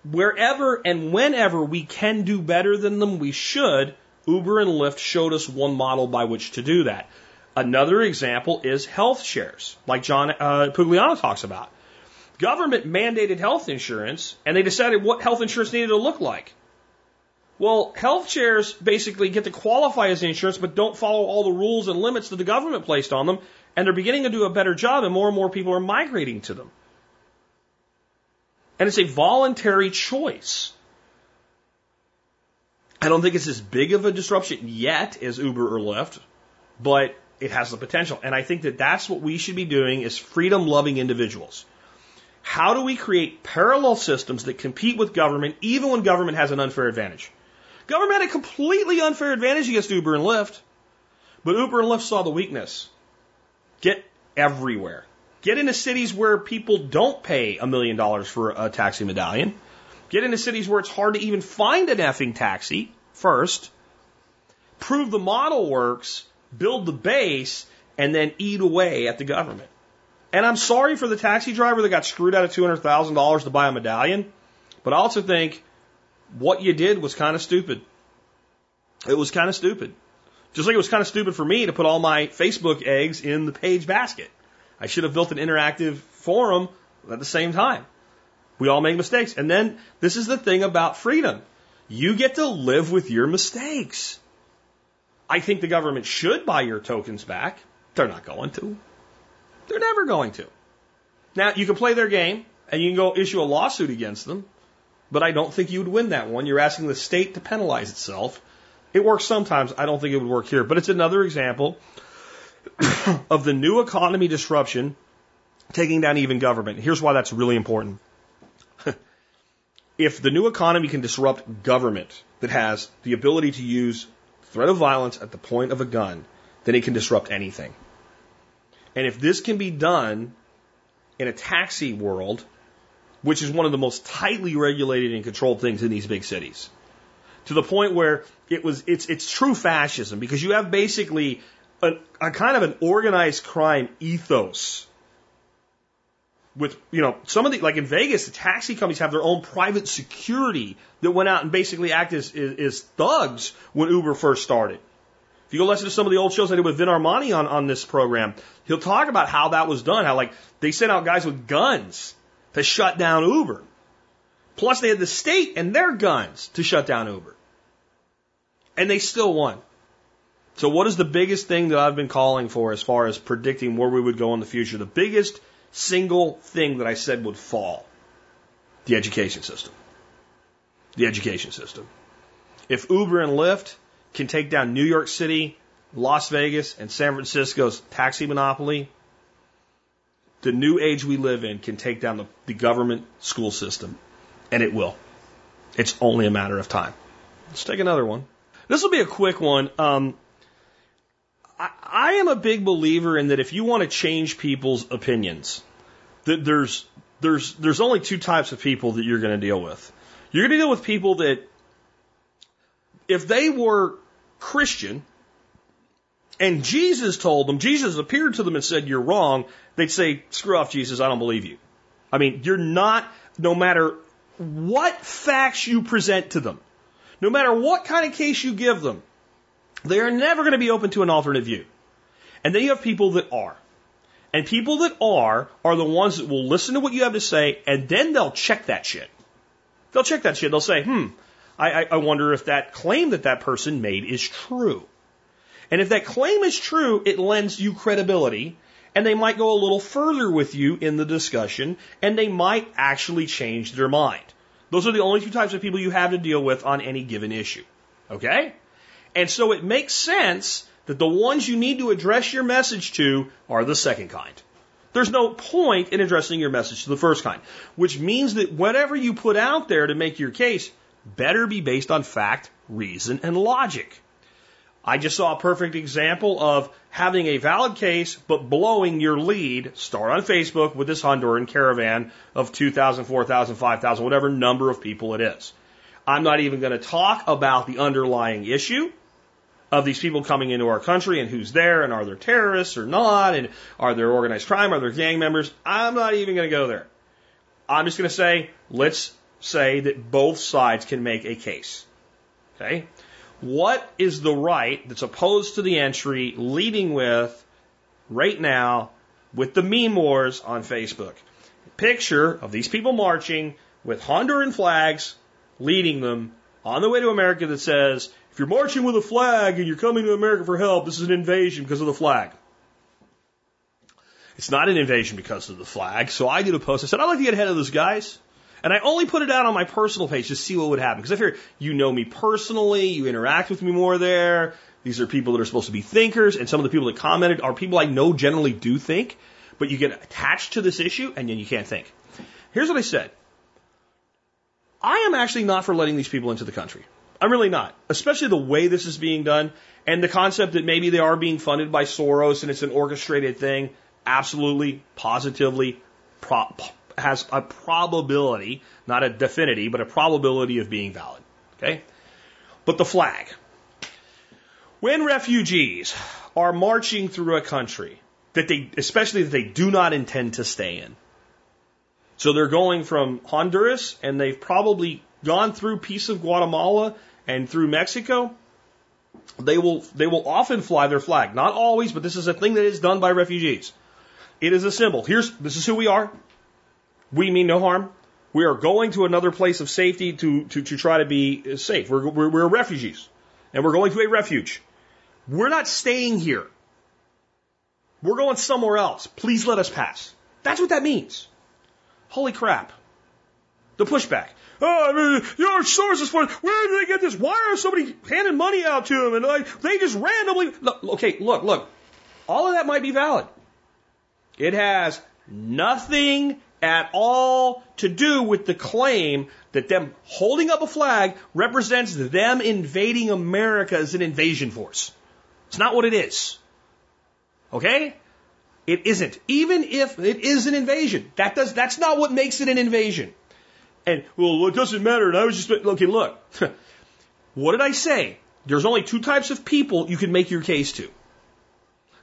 wherever and whenever we can do better than them, we should. Uber and Lyft showed us one model by which to do that. Another example is health shares, like John uh, Pugliano talks about. Government mandated health insurance, and they decided what health insurance needed to look like. Well, health shares basically get to qualify as insurance, but don't follow all the rules and limits that the government placed on them, and they're beginning to do a better job, and more and more people are migrating to them. And it's a voluntary choice. I don't think it's as big of a disruption yet as Uber or Lyft, but it has the potential. And I think that that's what we should be doing as freedom loving individuals. How do we create parallel systems that compete with government even when government has an unfair advantage? Government had a completely unfair advantage against Uber and Lyft, but Uber and Lyft saw the weakness. Get everywhere. Get into cities where people don't pay a million dollars for a taxi medallion. Get into cities where it's hard to even find an effing taxi first. Prove the model works, build the base, and then eat away at the government. And I'm sorry for the taxi driver that got screwed out of $200,000 to buy a medallion, but I also think what you did was kind of stupid. It was kind of stupid. Just like it was kind of stupid for me to put all my Facebook eggs in the page basket. I should have built an interactive forum at the same time. We all make mistakes. And then this is the thing about freedom. You get to live with your mistakes. I think the government should buy your tokens back. They're not going to. They're never going to. Now, you can play their game and you can go issue a lawsuit against them, but I don't think you would win that one. You're asking the state to penalize itself. It works sometimes. I don't think it would work here, but it's another example of the new economy disruption taking down even government. Here's why that's really important. if the new economy can disrupt government that has the ability to use threat of violence at the point of a gun, then it can disrupt anything. And if this can be done in a taxi world, which is one of the most tightly regulated and controlled things in these big cities, to the point where it was it's it's true fascism because you have basically a, a kind of an organized crime ethos with you know some of the like in Vegas, the taxi companies have their own private security that went out and basically act as, as, as thugs when Uber first started. If you go listen to some of the old shows I did with Vin Armani on, on this program, he'll talk about how that was done, how like they sent out guys with guns to shut down Uber. Plus they had the state and their guns to shut down Uber. And they still won. So what is the biggest thing that I've been calling for as far as predicting where we would go in the future? The biggest single thing that I said would fall. The education system. The education system. If Uber and Lyft can take down New York City, Las Vegas, and San Francisco's taxi monopoly, the new age we live in can take down the, the government school system. And it will. It's only a matter of time. Let's take another one. This will be a quick one. Um, I, I am a big believer in that if you want to change people's opinions, that there's there's there's only two types of people that you're going to deal with. You're going to deal with people that if they were Christian and Jesus told them, Jesus appeared to them and said, You're wrong, they'd say, Screw off, Jesus, I don't believe you. I mean, you're not, no matter what facts you present to them, no matter what kind of case you give them, they are never going to be open to an alternate view. And then you have people that are. And people that are are the ones that will listen to what you have to say and then they'll check that shit. They'll check that shit. They'll say, hmm, I, I wonder if that claim that that person made is true. And if that claim is true, it lends you credibility and they might go a little further with you in the discussion and they might actually change their mind. Those are the only two types of people you have to deal with on any given issue. Okay? And so it makes sense that the ones you need to address your message to are the second kind. There's no point in addressing your message to the first kind, which means that whatever you put out there to make your case better be based on fact, reason, and logic. I just saw a perfect example of having a valid case but blowing your lead. Start on Facebook with this Honduran caravan of 2,000, 4,000, 5,000, whatever number of people it is. I'm not even going to talk about the underlying issue of these people coming into our country and who's there and are there terrorists or not and are there organized crime, are there gang members. I'm not even going to go there. I'm just going to say, let's say that both sides can make a case. Okay? What is the right that's opposed to the entry leading with right now with the meme wars on Facebook? Picture of these people marching with Honduran flags leading them on the way to America that says, if you're marching with a flag and you're coming to America for help, this is an invasion because of the flag. It's not an invasion because of the flag. So I did a post. I said, I'd like to get ahead of those guys. And I only put it out on my personal page to see what would happen. Because I figure you know me personally, you interact with me more there. These are people that are supposed to be thinkers. And some of the people that commented are people I know generally do think. But you get attached to this issue and then you can't think. Here's what I said. I am actually not for letting these people into the country. I'm really not. Especially the way this is being done and the concept that maybe they are being funded by Soros and it's an orchestrated thing. Absolutely, positively, pro- has a probability, not a definity, but a probability of being valid. Okay? But the flag. When refugees are marching through a country that they, especially that they do not intend to stay in, so they're going from Honduras and they've probably gone through piece of Guatemala and through Mexico. They will, they will often fly their flag. Not always, but this is a thing that is done by refugees. It is a symbol. Here's, this is who we are. We mean no harm. We are going to another place of safety to, to, to try to be safe. We're, we're, we're refugees and we're going to a refuge. We're not staying here. We're going somewhere else. Please let us pass. That's what that means. Holy crap. The pushback. Oh, I mean, your sources for where did they get this? Why are somebody handing money out to them? And like, they just randomly. Look, okay, look, look. All of that might be valid. It has nothing at all to do with the claim that them holding up a flag represents them invading America as an invasion force. It's not what it is. Okay? It isn't. Even if it is an invasion, that does that's not what makes it an invasion. And well, it doesn't matter. And I was just okay. Look, what did I say? There's only two types of people you can make your case to.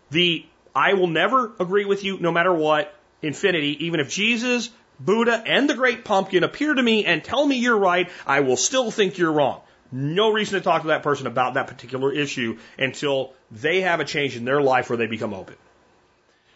The I will never agree with you, no matter what. Infinity, even if Jesus, Buddha, and the Great Pumpkin appear to me and tell me you're right, I will still think you're wrong. No reason to talk to that person about that particular issue until they have a change in their life where they become open.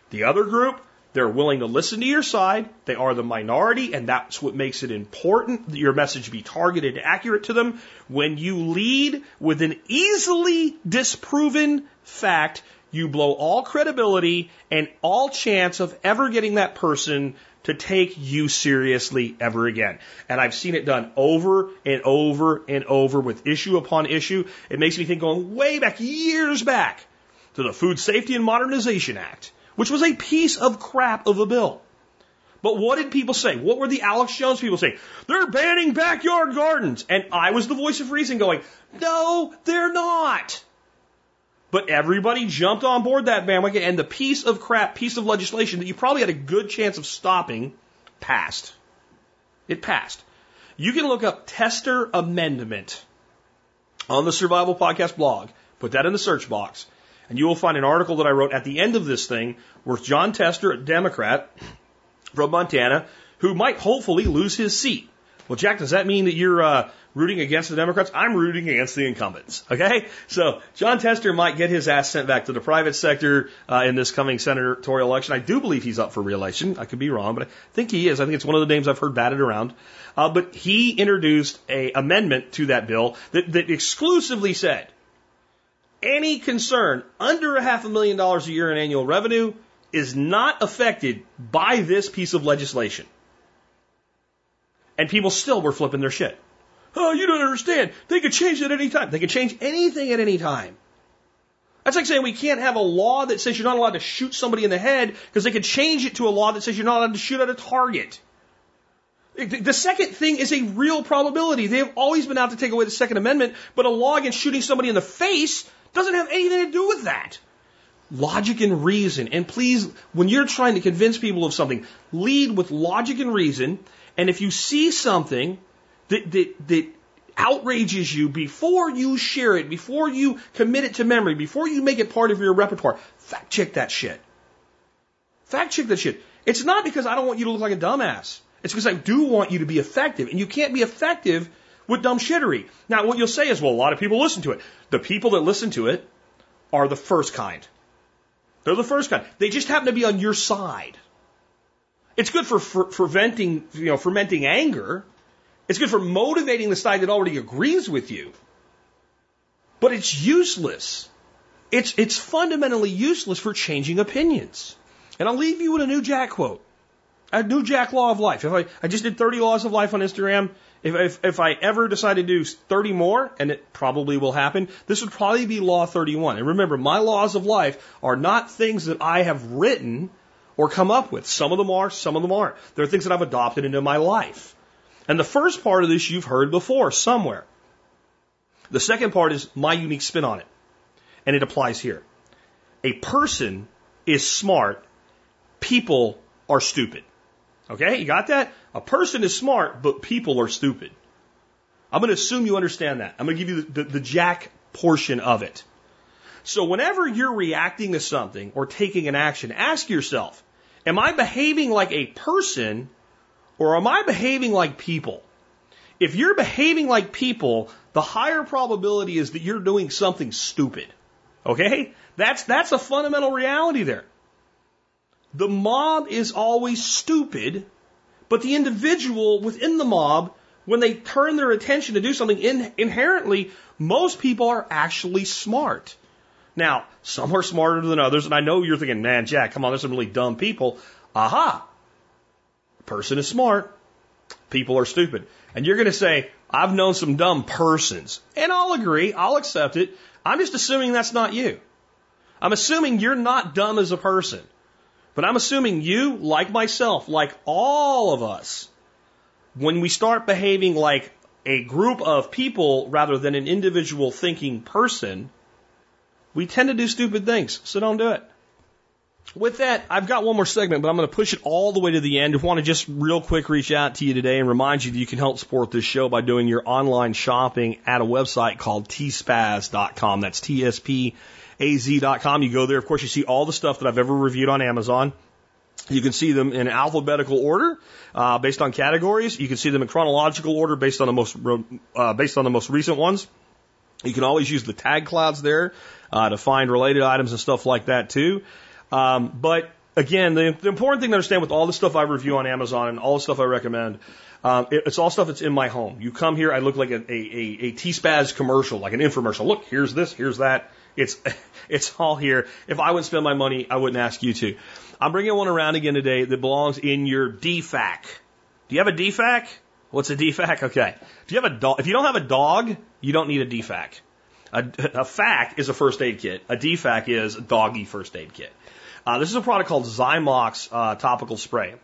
The other group, they're willing to listen to your side. They are the minority, and that's what makes it important that your message be targeted and accurate to them. When you lead with an easily disproven fact, you blow all credibility and all chance of ever getting that person to take you seriously ever again. And I've seen it done over and over and over with issue upon issue. It makes me think going way back, years back, to the Food Safety and Modernization Act which was a piece of crap of a bill. But what did people say? What were the Alex Jones people saying? They're banning backyard gardens. And I was the voice of reason going, no, they're not. But everybody jumped on board that bandwagon and the piece of crap, piece of legislation that you probably had a good chance of stopping passed. It passed. You can look up tester amendment on the Survival Podcast blog. Put that in the search box. And you will find an article that I wrote at the end of this thing where Jon Tester, a Democrat from Montana, who might hopefully lose his seat. Well, Jack, does that mean that you're uh, rooting against the Democrats? I'm rooting against the incumbents. Okay, so Jon Tester might get his ass sent back to the private sector uh, in this coming senatorial election. I do believe he's up for reelection. I could be wrong, but I think he is. I think it's one of the names I've heard batted around. Uh, but he introduced a amendment to that bill that, that exclusively said any concern under a half a million dollars a year in annual revenue is not affected by this piece of legislation. And people still were flipping their shit. Oh, you don't understand. They could change it at any time. They could change anything at any time. That's like saying we can't have a law that says you're not allowed to shoot somebody in the head because they could change it to a law that says you're not allowed to shoot at a target. The second thing is a real probability. They have always been out to take away the Second Amendment, but a law against shooting somebody in the face doesn't have anything to do with that. Logic and reason. And please, when you're trying to convince people of something, lead with logic and reason. And if you see something that, that, that outrages you before you share it, before you commit it to memory, before you make it part of your repertoire, fact check that shit. Fact check that shit. It's not because I don't want you to look like a dumbass. It's because I do want you to be effective. And you can't be effective with dumb shittery. Now, what you'll say is, well, a lot of people listen to it. The people that listen to it are the first kind. They're the first kind. They just happen to be on your side. It's good for, for fermenting, you know, fermenting anger. It's good for motivating the side that already agrees with you. But it's useless. It's, it's fundamentally useless for changing opinions. And I'll leave you with a new Jack quote. A new Jack law of life. If I, I just did 30 laws of life on Instagram, if, if, if I ever decide to do 30 more, and it probably will happen, this would probably be Law 31. And remember, my laws of life are not things that I have written or come up with. Some of them are, some of them aren't. They're things that I've adopted into my life. And the first part of this you've heard before somewhere. The second part is my unique spin on it. And it applies here. A person is smart, people are stupid. Okay, you got that? A person is smart, but people are stupid. I'm going to assume you understand that. I'm going to give you the, the, the jack portion of it. So whenever you're reacting to something or taking an action, ask yourself, am I behaving like a person or am I behaving like people? If you're behaving like people, the higher probability is that you're doing something stupid. Okay? That's, that's a fundamental reality there. The mob is always stupid, but the individual within the mob, when they turn their attention to do something in, inherently, most people are actually smart. Now, some are smarter than others, and I know you're thinking, man, Jack, come on, there's some really dumb people. Aha! Person is smart. people are stupid. And you're going to say, I've known some dumb persons. And I'll agree. I'll accept it. I'm just assuming that's not you. I'm assuming you're not dumb as a person. But I'm assuming you, like myself, like all of us, when we start behaving like a group of people rather than an individual thinking person, we tend to do stupid things. So don't do it. With that, I've got one more segment, but I'm going to push it all the way to the end. I want to just real quick reach out to you today and remind you that you can help support this show by doing your online shopping at a website called tspaz.com. That's T-S-P-A-Z.com. You go there. Of course, you see all the stuff that I've ever reviewed on Amazon. You can see them in alphabetical order uh, based on categories. You can see them in chronological order based on the most uh, based on the most recent ones. You can always use the tag clouds there uh, to find related items and stuff like that too. Um, but again, the, the, important thing to understand with all the stuff I review on Amazon and all the stuff I recommend, um, it, it's all stuff that's in my home. You come here, I look like a, a, a, a T-Spaz commercial, like an infomercial. Look, here's this, here's that. It's, it's all here. If I wouldn't spend my money, I wouldn't ask you to. I'm bringing one around again today that belongs in your DFAC. Do you have a DFAC? What's a DFAC? Okay. If you have a dog, if you don't have a dog, you don't need a DFAC. A, a FAC is a first aid kit. A DFAC is a doggy first aid kit. Uh, this is a product called Zymox uh, topical spray.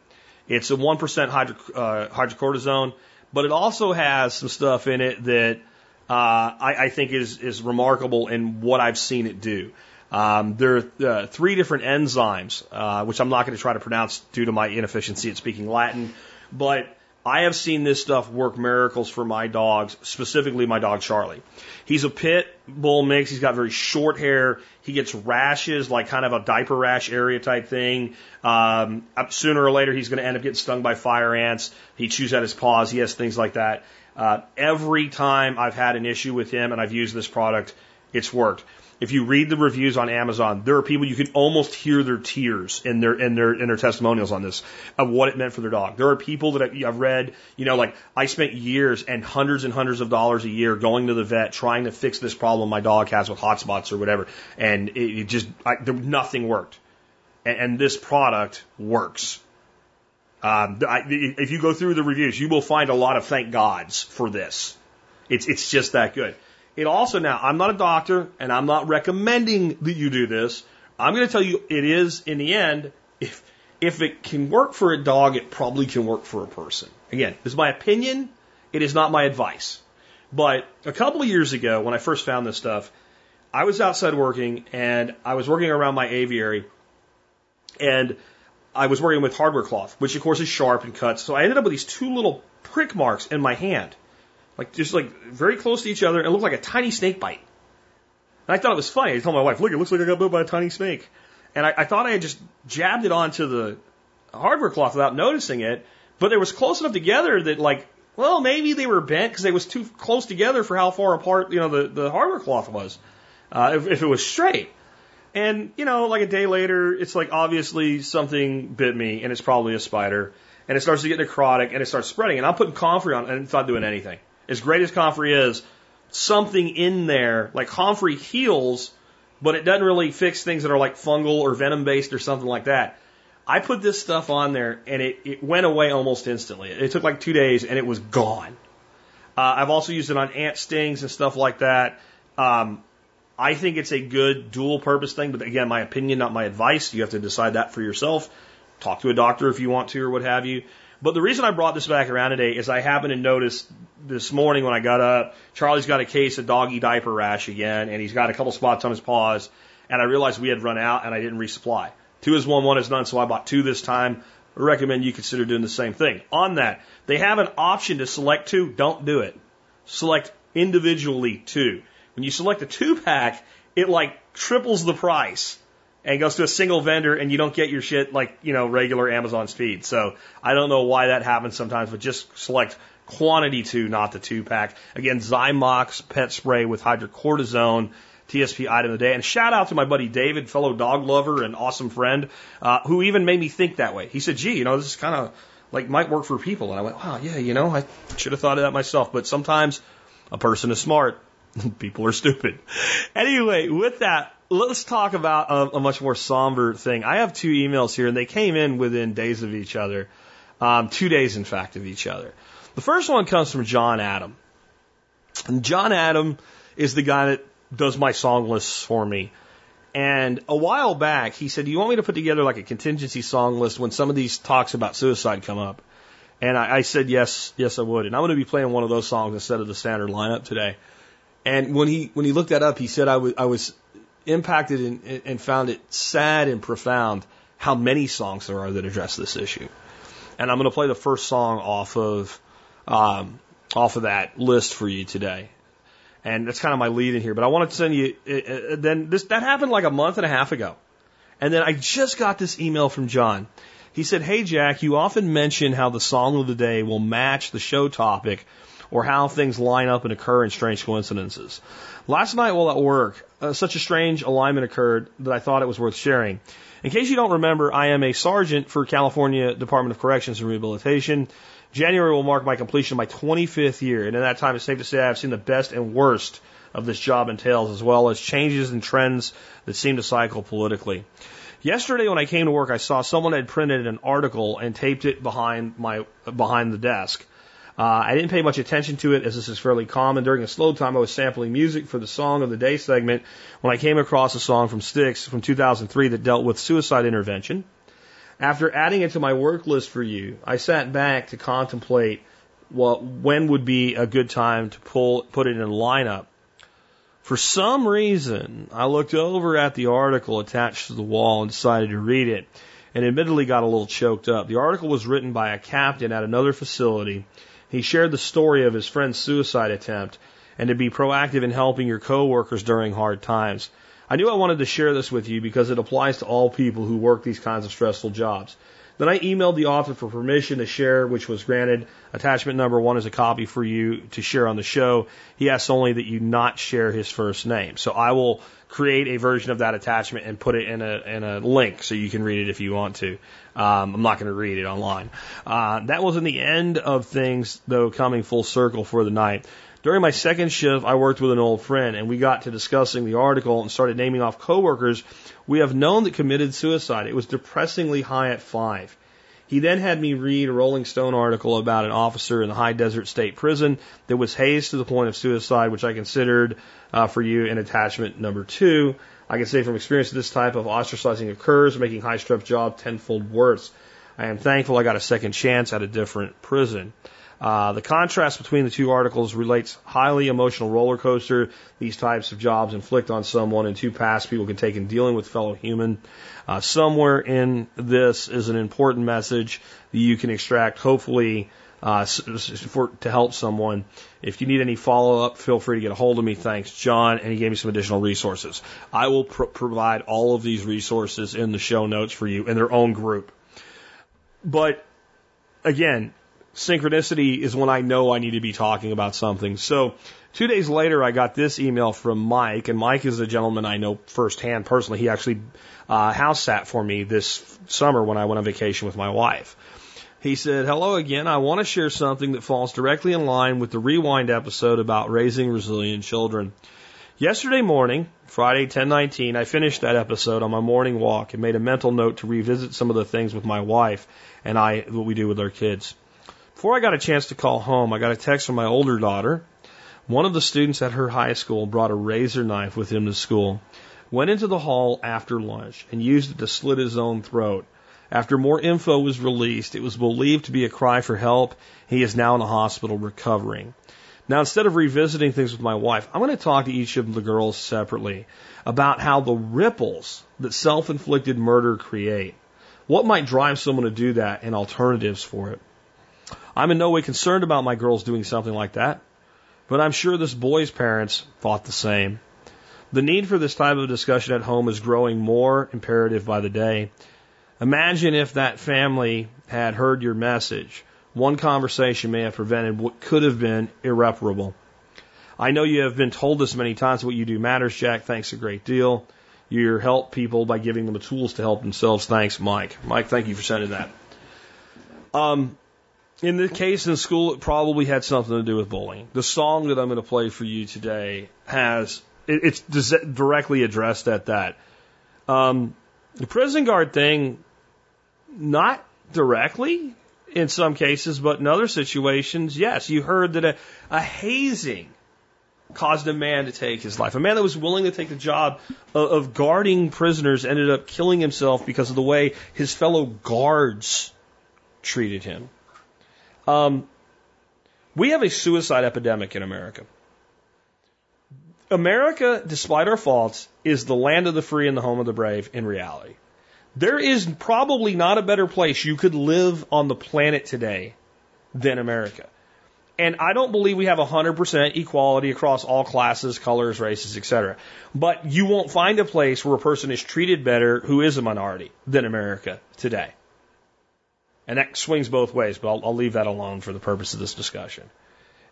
It's a 1% hydro, uh, hydrocortisone, but it also has some stuff in it that uh, I, I think is, is remarkable in what I've seen it do. Um, there are uh, three different enzymes, uh, which I'm not going to try to pronounce due to my inefficiency at speaking Latin, but I have seen this stuff work miracles for my dogs, specifically my dog Charlie. He's a pit bull mix. He's got very short hair. He gets rashes, like kind of a diaper rash area type thing. Um, sooner or later, he's going to end up getting stung by fire ants. He chews out his paws. He has things like that. Uh, every time I've had an issue with him and I've used this product, it's worked. If you read the reviews on Amazon, there are people you can almost hear their tears in their in their in their testimonials on this of what it meant for their dog. There are people that I've read, you know, like I spent years and hundreds and hundreds of dollars a year going to the vet trying to fix this problem my dog has with hot spots or whatever, and it, it just I, there, nothing worked. And, and this product works. Um, I, if you go through the reviews, you will find a lot of thank gods for this. It's it's just that good. It also now, I'm not a doctor and I'm not recommending that you do this. I'm going to tell you it is in the end, if, if it can work for a dog, it probably can work for a person. Again, this is my opinion. It is not my advice. But a couple of years ago, when I first found this stuff, I was outside working and I was working around my aviary and I was working with hardware cloth, which of course is sharp and cuts. So I ended up with these two little prick marks in my hand like just like very close to each other and looked like a tiny snake bite. And I thought it was funny. I told my wife, look, it looks like I got bit by a tiny snake. And I, I thought I had just jabbed it onto the hardware cloth without noticing it, but they was close enough together that like, well, maybe they were bent because they was too close together for how far apart, you know, the, the hardware cloth was, uh, if, if it was straight. And, you know, like a day later, it's like obviously something bit me and it's probably a spider and it starts to get necrotic and it starts spreading and I'm putting comfrey on and it's not doing anything as great as comfrey is, something in there, like comfrey heals, but it doesn't really fix things that are like fungal or venom based or something like that. I put this stuff on there and it, it went away almost instantly. It took like two days and it was gone. Uh, I've also used it on ant stings and stuff like that. Um, I think it's a good dual purpose thing, but again, my opinion, not my advice. You have to decide that for yourself. Talk to a doctor if you want to or what have you. But the reason I brought this back around today is I happened to notice this morning when I got up, Charlie's got a case of doggy diaper rash again, and he's got a couple spots on his paws, and I realized we had run out and I didn't resupply. Two is one, one is none, so I bought two this time. I recommend you consider doing the same thing. On that, they have an option to select two. Don't do it. Select individually two. When you select a two pack, it like triples the price and goes to a single vendor and you don't get your shit like, you know, regular Amazon speed. So I don't know why that happens sometimes, but just select quantity two, not the two pack. Again, Zymox pet spray with hydrocortisone. TSP item of the day. And shout out to my buddy David, fellow dog lover and awesome friend, uh, who even made me think that way. He said, gee, you know, this is kind of like might work for people. And I went, wow, yeah, you know, I should have thought of that myself. But sometimes a person is smart. people are stupid. Anyway, with that, let's talk about a, a, much more somber thing. I have two emails here, and they came in within days of each other. Um, two days, in fact, of each other. The first one comes from John Adam. And John Adam is the guy that does my song lists for me. And a while back, he said, Do you want me to put together like a contingency song list when some of these talks about suicide come up? And I, I said, Yes, yes, I would. And I'm going to be playing one of those songs instead of the standard lineup today. And when he when he looked that up, he said I was I was impacted and, and found it sad and profound how many songs there are that address this issue. And I'm going to play the first song off of um, off of that list for you today. And that's kind of my lead in here. But I wanted to send you. Uh, uh, then this that happened like a month and a half ago, and then I just got this email from John. He said, "Hey Jack, you often mention how the song of the day will match the show topic." Or how things line up and occur in strange coincidences. Last night while at work, uh, such a strange alignment occurred that I thought it was worth sharing. In case you don't remember, I am a sergeant for California Department of Corrections and Rehabilitation. January will mark my completion of my 25th year, and in that time, it's safe to say I've seen the best and worst of this job entails, as well as changes and trends that seem to cycle politically. Yesterday, when I came to work, I saw someone had printed an article and taped it behind my behind the desk. Uh, I didn't pay much attention to it as this is fairly common. During a slow time, I was sampling music for the Song of the Day segment when I came across a song from Styx from 2003 that dealt with suicide intervention. After adding it to my work list for you, I sat back to contemplate what when would be a good time to pull put it in a lineup. For some reason, I looked over at the article attached to the wall and decided to read it, and admittedly got a little choked up. The article was written by a captain at another facility. He shared the story of his friend's suicide attempt and to be proactive in helping your coworkers during hard times. I knew I wanted to share this with you because it applies to all people who work these kinds of stressful jobs. Then I emailed the author for permission to share, which was granted. Attachment number one is a copy for you to share on the show. He asks only that you not share his first name. So I will create a version of that attachment and put it in a, in a link so you can read it if you want to. Um, I'm not going to read it online. Uh, that wasn't the end of things, though, coming full circle for the night. During my second shift, I worked with an old friend and we got to discussing the article and started naming off coworkers we have known that committed suicide. It was depressingly high at five. He then had me read a Rolling Stone article about an officer in the high desert state prison that was hazed to the point of suicide, which I considered uh, for you in attachment number two. I can say from experience that this type of ostracizing occurs, making high stress job tenfold worse. I am thankful I got a second chance at a different prison. Uh, the contrast between the two articles relates highly emotional roller coaster these types of jobs inflict on someone and two paths people can take in dealing with fellow human. Uh, somewhere in this is an important message that you can extract, hopefully, uh, for, to help someone. If you need any follow up, feel free to get a hold of me. Thanks, John. And he gave me some additional resources. I will pr- provide all of these resources in the show notes for you in their own group. But again, synchronicity is when I know I need to be talking about something. So two days later, I got this email from Mike, and Mike is a gentleman I know firsthand personally. He actually uh, house sat for me this summer when I went on vacation with my wife. He said, Hello again. I want to share something that falls directly in line with the rewind episode about raising resilient children. Yesterday morning, Friday 1019, I finished that episode on my morning walk and made a mental note to revisit some of the things with my wife and I, what we do with our kids. Before I got a chance to call home, I got a text from my older daughter. One of the students at her high school brought a razor knife with him to school, went into the hall after lunch, and used it to slit his own throat. After more info was released, it was believed to be a cry for help. He is now in the hospital recovering. Now, instead of revisiting things with my wife, I'm going to talk to each of the girls separately about how the ripples that self inflicted murder create, what might drive someone to do that, and alternatives for it. I'm in no way concerned about my girls doing something like that, but I'm sure this boy's parents thought the same. The need for this type of discussion at home is growing more imperative by the day. Imagine if that family had heard your message. One conversation may have prevented what could have been irreparable. I know you have been told this many times. What you do matters, Jack. Thanks a great deal. You help people by giving them the tools to help themselves. Thanks, Mike. Mike, thank you for sending that. Um, in the case in school, it probably had something to do with bullying. The song that I'm going to play for you today has it, it's directly addressed at that. Um, the prison guard thing, not directly. in some cases, but in other situations, yes. You heard that a, a hazing caused a man to take his life. A man that was willing to take the job of, of guarding prisoners ended up killing himself because of the way his fellow guards treated him. Um, we have a suicide epidemic in America. America, despite our faults, is the land of the free and the home of the brave in reality. There is probably not a better place you could live on the planet today than America. And I don't believe we have 100% equality across all classes, colors, races, etc. But you won't find a place where a person is treated better who is a minority than America today. And that swings both ways, but I'll, I'll leave that alone for the purpose of this discussion.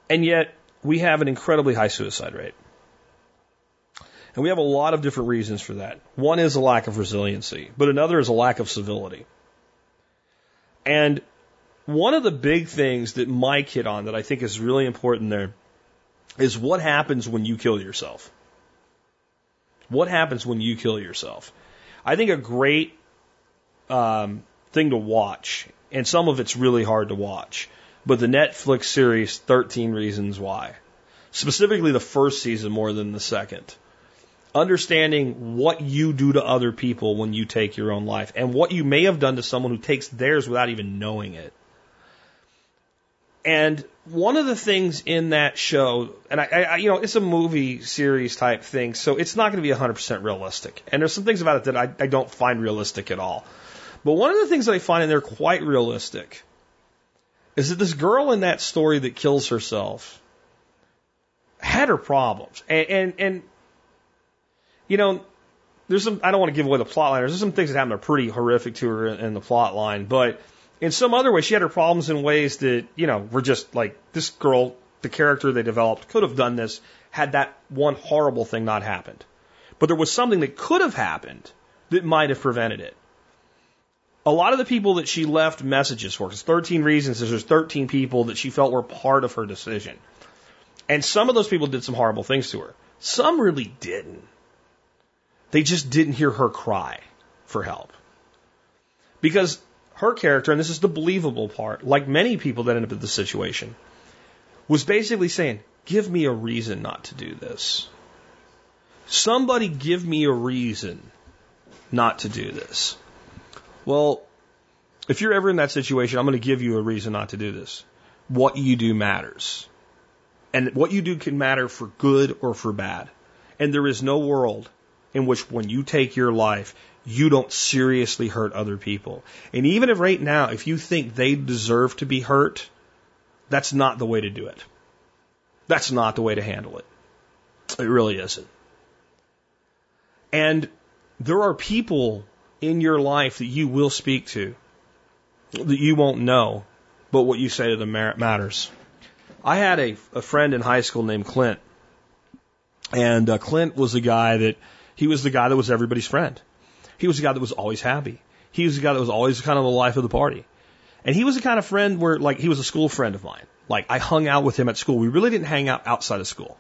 And yet, we have an incredibly high suicide rate. And we have a lot of different reasons for that. One is a lack of resiliency, but another is a lack of civility. And one of the big things that Mike hit on that I think is really important there is what happens when you kill yourself. What happens when you kill yourself? I think a great um, thing to watch, and some of it's really hard to watch, but the Netflix series 13 Reasons Why. Specifically, the first season more than the second. Understanding what you do to other people when you take your own life and what you may have done to someone who takes theirs without even knowing it. And one of the things in that show, and I, I, you know, it's a movie series type thing, so it's not going to be 100% realistic. And there's some things about it that I, I don't find realistic at all. But one of the things that I find in there quite realistic is that this girl in that story that kills herself had her problems. And, and, and you know, there's some, I don't want to give away the plot line. There's some things that happen that are pretty horrific to her in, in the plot line, but in some other way, she had her problems in ways that, you know, were just like this girl, the character they developed, could have done this had that one horrible thing not happened. But there was something that could have happened that might have prevented it. A lot of the people that she left messages for, because 13 reasons, there's 13 people that she felt were part of her decision. And some of those people did some horrible things to her. Some really didn't. They just didn't hear her cry for help. Because her character, and this is the believable part, like many people that end up in this situation, was basically saying, Give me a reason not to do this. Somebody give me a reason not to do this. Well, if you're ever in that situation, I'm going to give you a reason not to do this. What you do matters. And what you do can matter for good or for bad. And there is no world in which when you take your life, you don't seriously hurt other people. And even if right now, if you think they deserve to be hurt, that's not the way to do it. That's not the way to handle it. It really isn't. And there are people in your life that you will speak to that you won't know, but what you say to them matters. I had a, a friend in high school named Clint, and uh, Clint was the guy that he was the guy that was everybody's friend. He was the guy that was always happy. He was the guy that was always kind of the life of the party. And he was the kind of friend where, like, he was a school friend of mine. Like, I hung out with him at school. We really didn't hang out outside of school.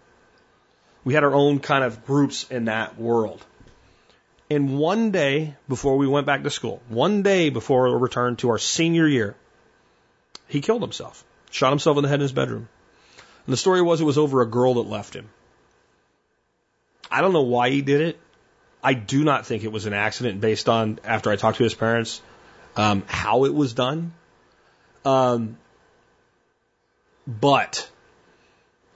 We had our own kind of groups in that world. And one day before we went back to school, one day before we returned to our senior year, he killed himself, shot himself in the head in his bedroom. And the story was it was over a girl that left him. I don't know why he did it. I do not think it was an accident based on, after I talked to his parents, um, how it was done. Um, but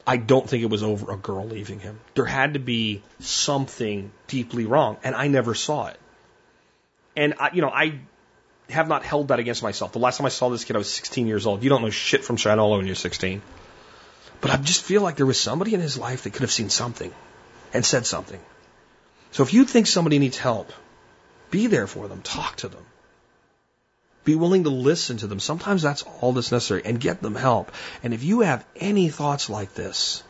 I don't think it was over a girl leaving him. There had to be something deeply wrong, and I never saw it. And I, you know, I have not held that against myself. The last time I saw this kid, I was 16 years old. You don't know shit from Shinola when you're 16. But I just feel like there was somebody in his life that could have seen something and said something. So if you think somebody needs help, be there for them, talk to them. Be willing to listen to them. Sometimes that's all that's necessary and get them help. And if you have any thoughts like this,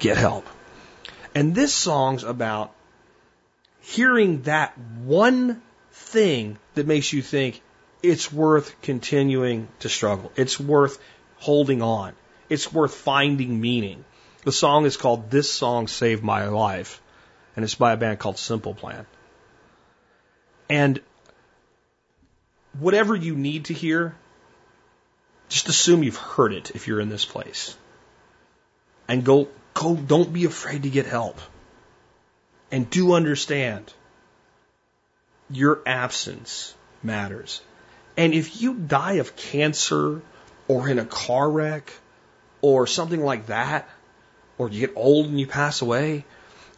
get help. And this song's about hearing that one thing that makes you think it's worth continuing to struggle. It's worth holding on. It's worth finding meaning. The song is called This Song Saved My Life and it's by a band called Simple Plan. And whatever you need to hear, Just assume you've heard it if you're in this place. And go, go, don't be afraid to get help. And do understand your absence matters. And if you die of cancer or in a car wreck or something like that, or you get old and you pass away,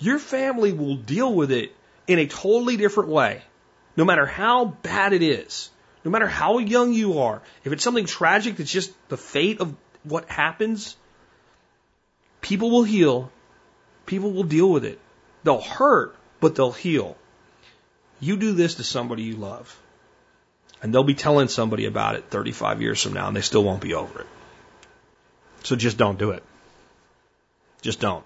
your family will deal with it in a totally different way. No matter how bad it is, no matter how young you are, if it's something tragic that's just the fate of what happens, people will heal. People will deal with it. They'll hurt, but they'll heal. You do this to somebody you love. And they'll be telling somebody about it 35 years from now and they still won't be over it. So just don't do it. Just don't.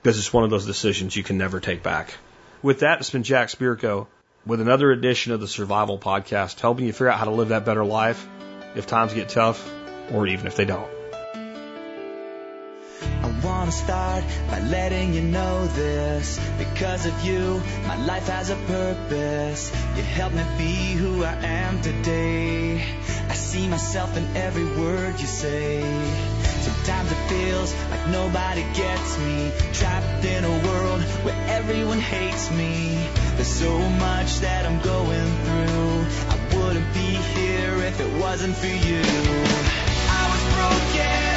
Because it's one of those decisions you can never take back. With that, it's been Jack Spirko with another edition of the Survival Podcast, helping you figure out how to live that better life if times get tough or even if they don't. I wanna start by letting you know this. Because of you, my life has a purpose. You help me be who I am today. I see myself in every word you say. Sometimes it feels like nobody gets me. Trapped in a world where everyone hates me. There's so much that I'm going through. I wouldn't be here if it wasn't for you. I was broken,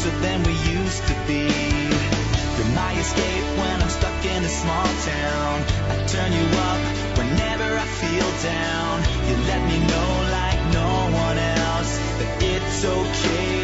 closer than we used to be. You're my escape when I'm stuck in a small town. I turn you up whenever I feel down. You let me know like no one else that it's okay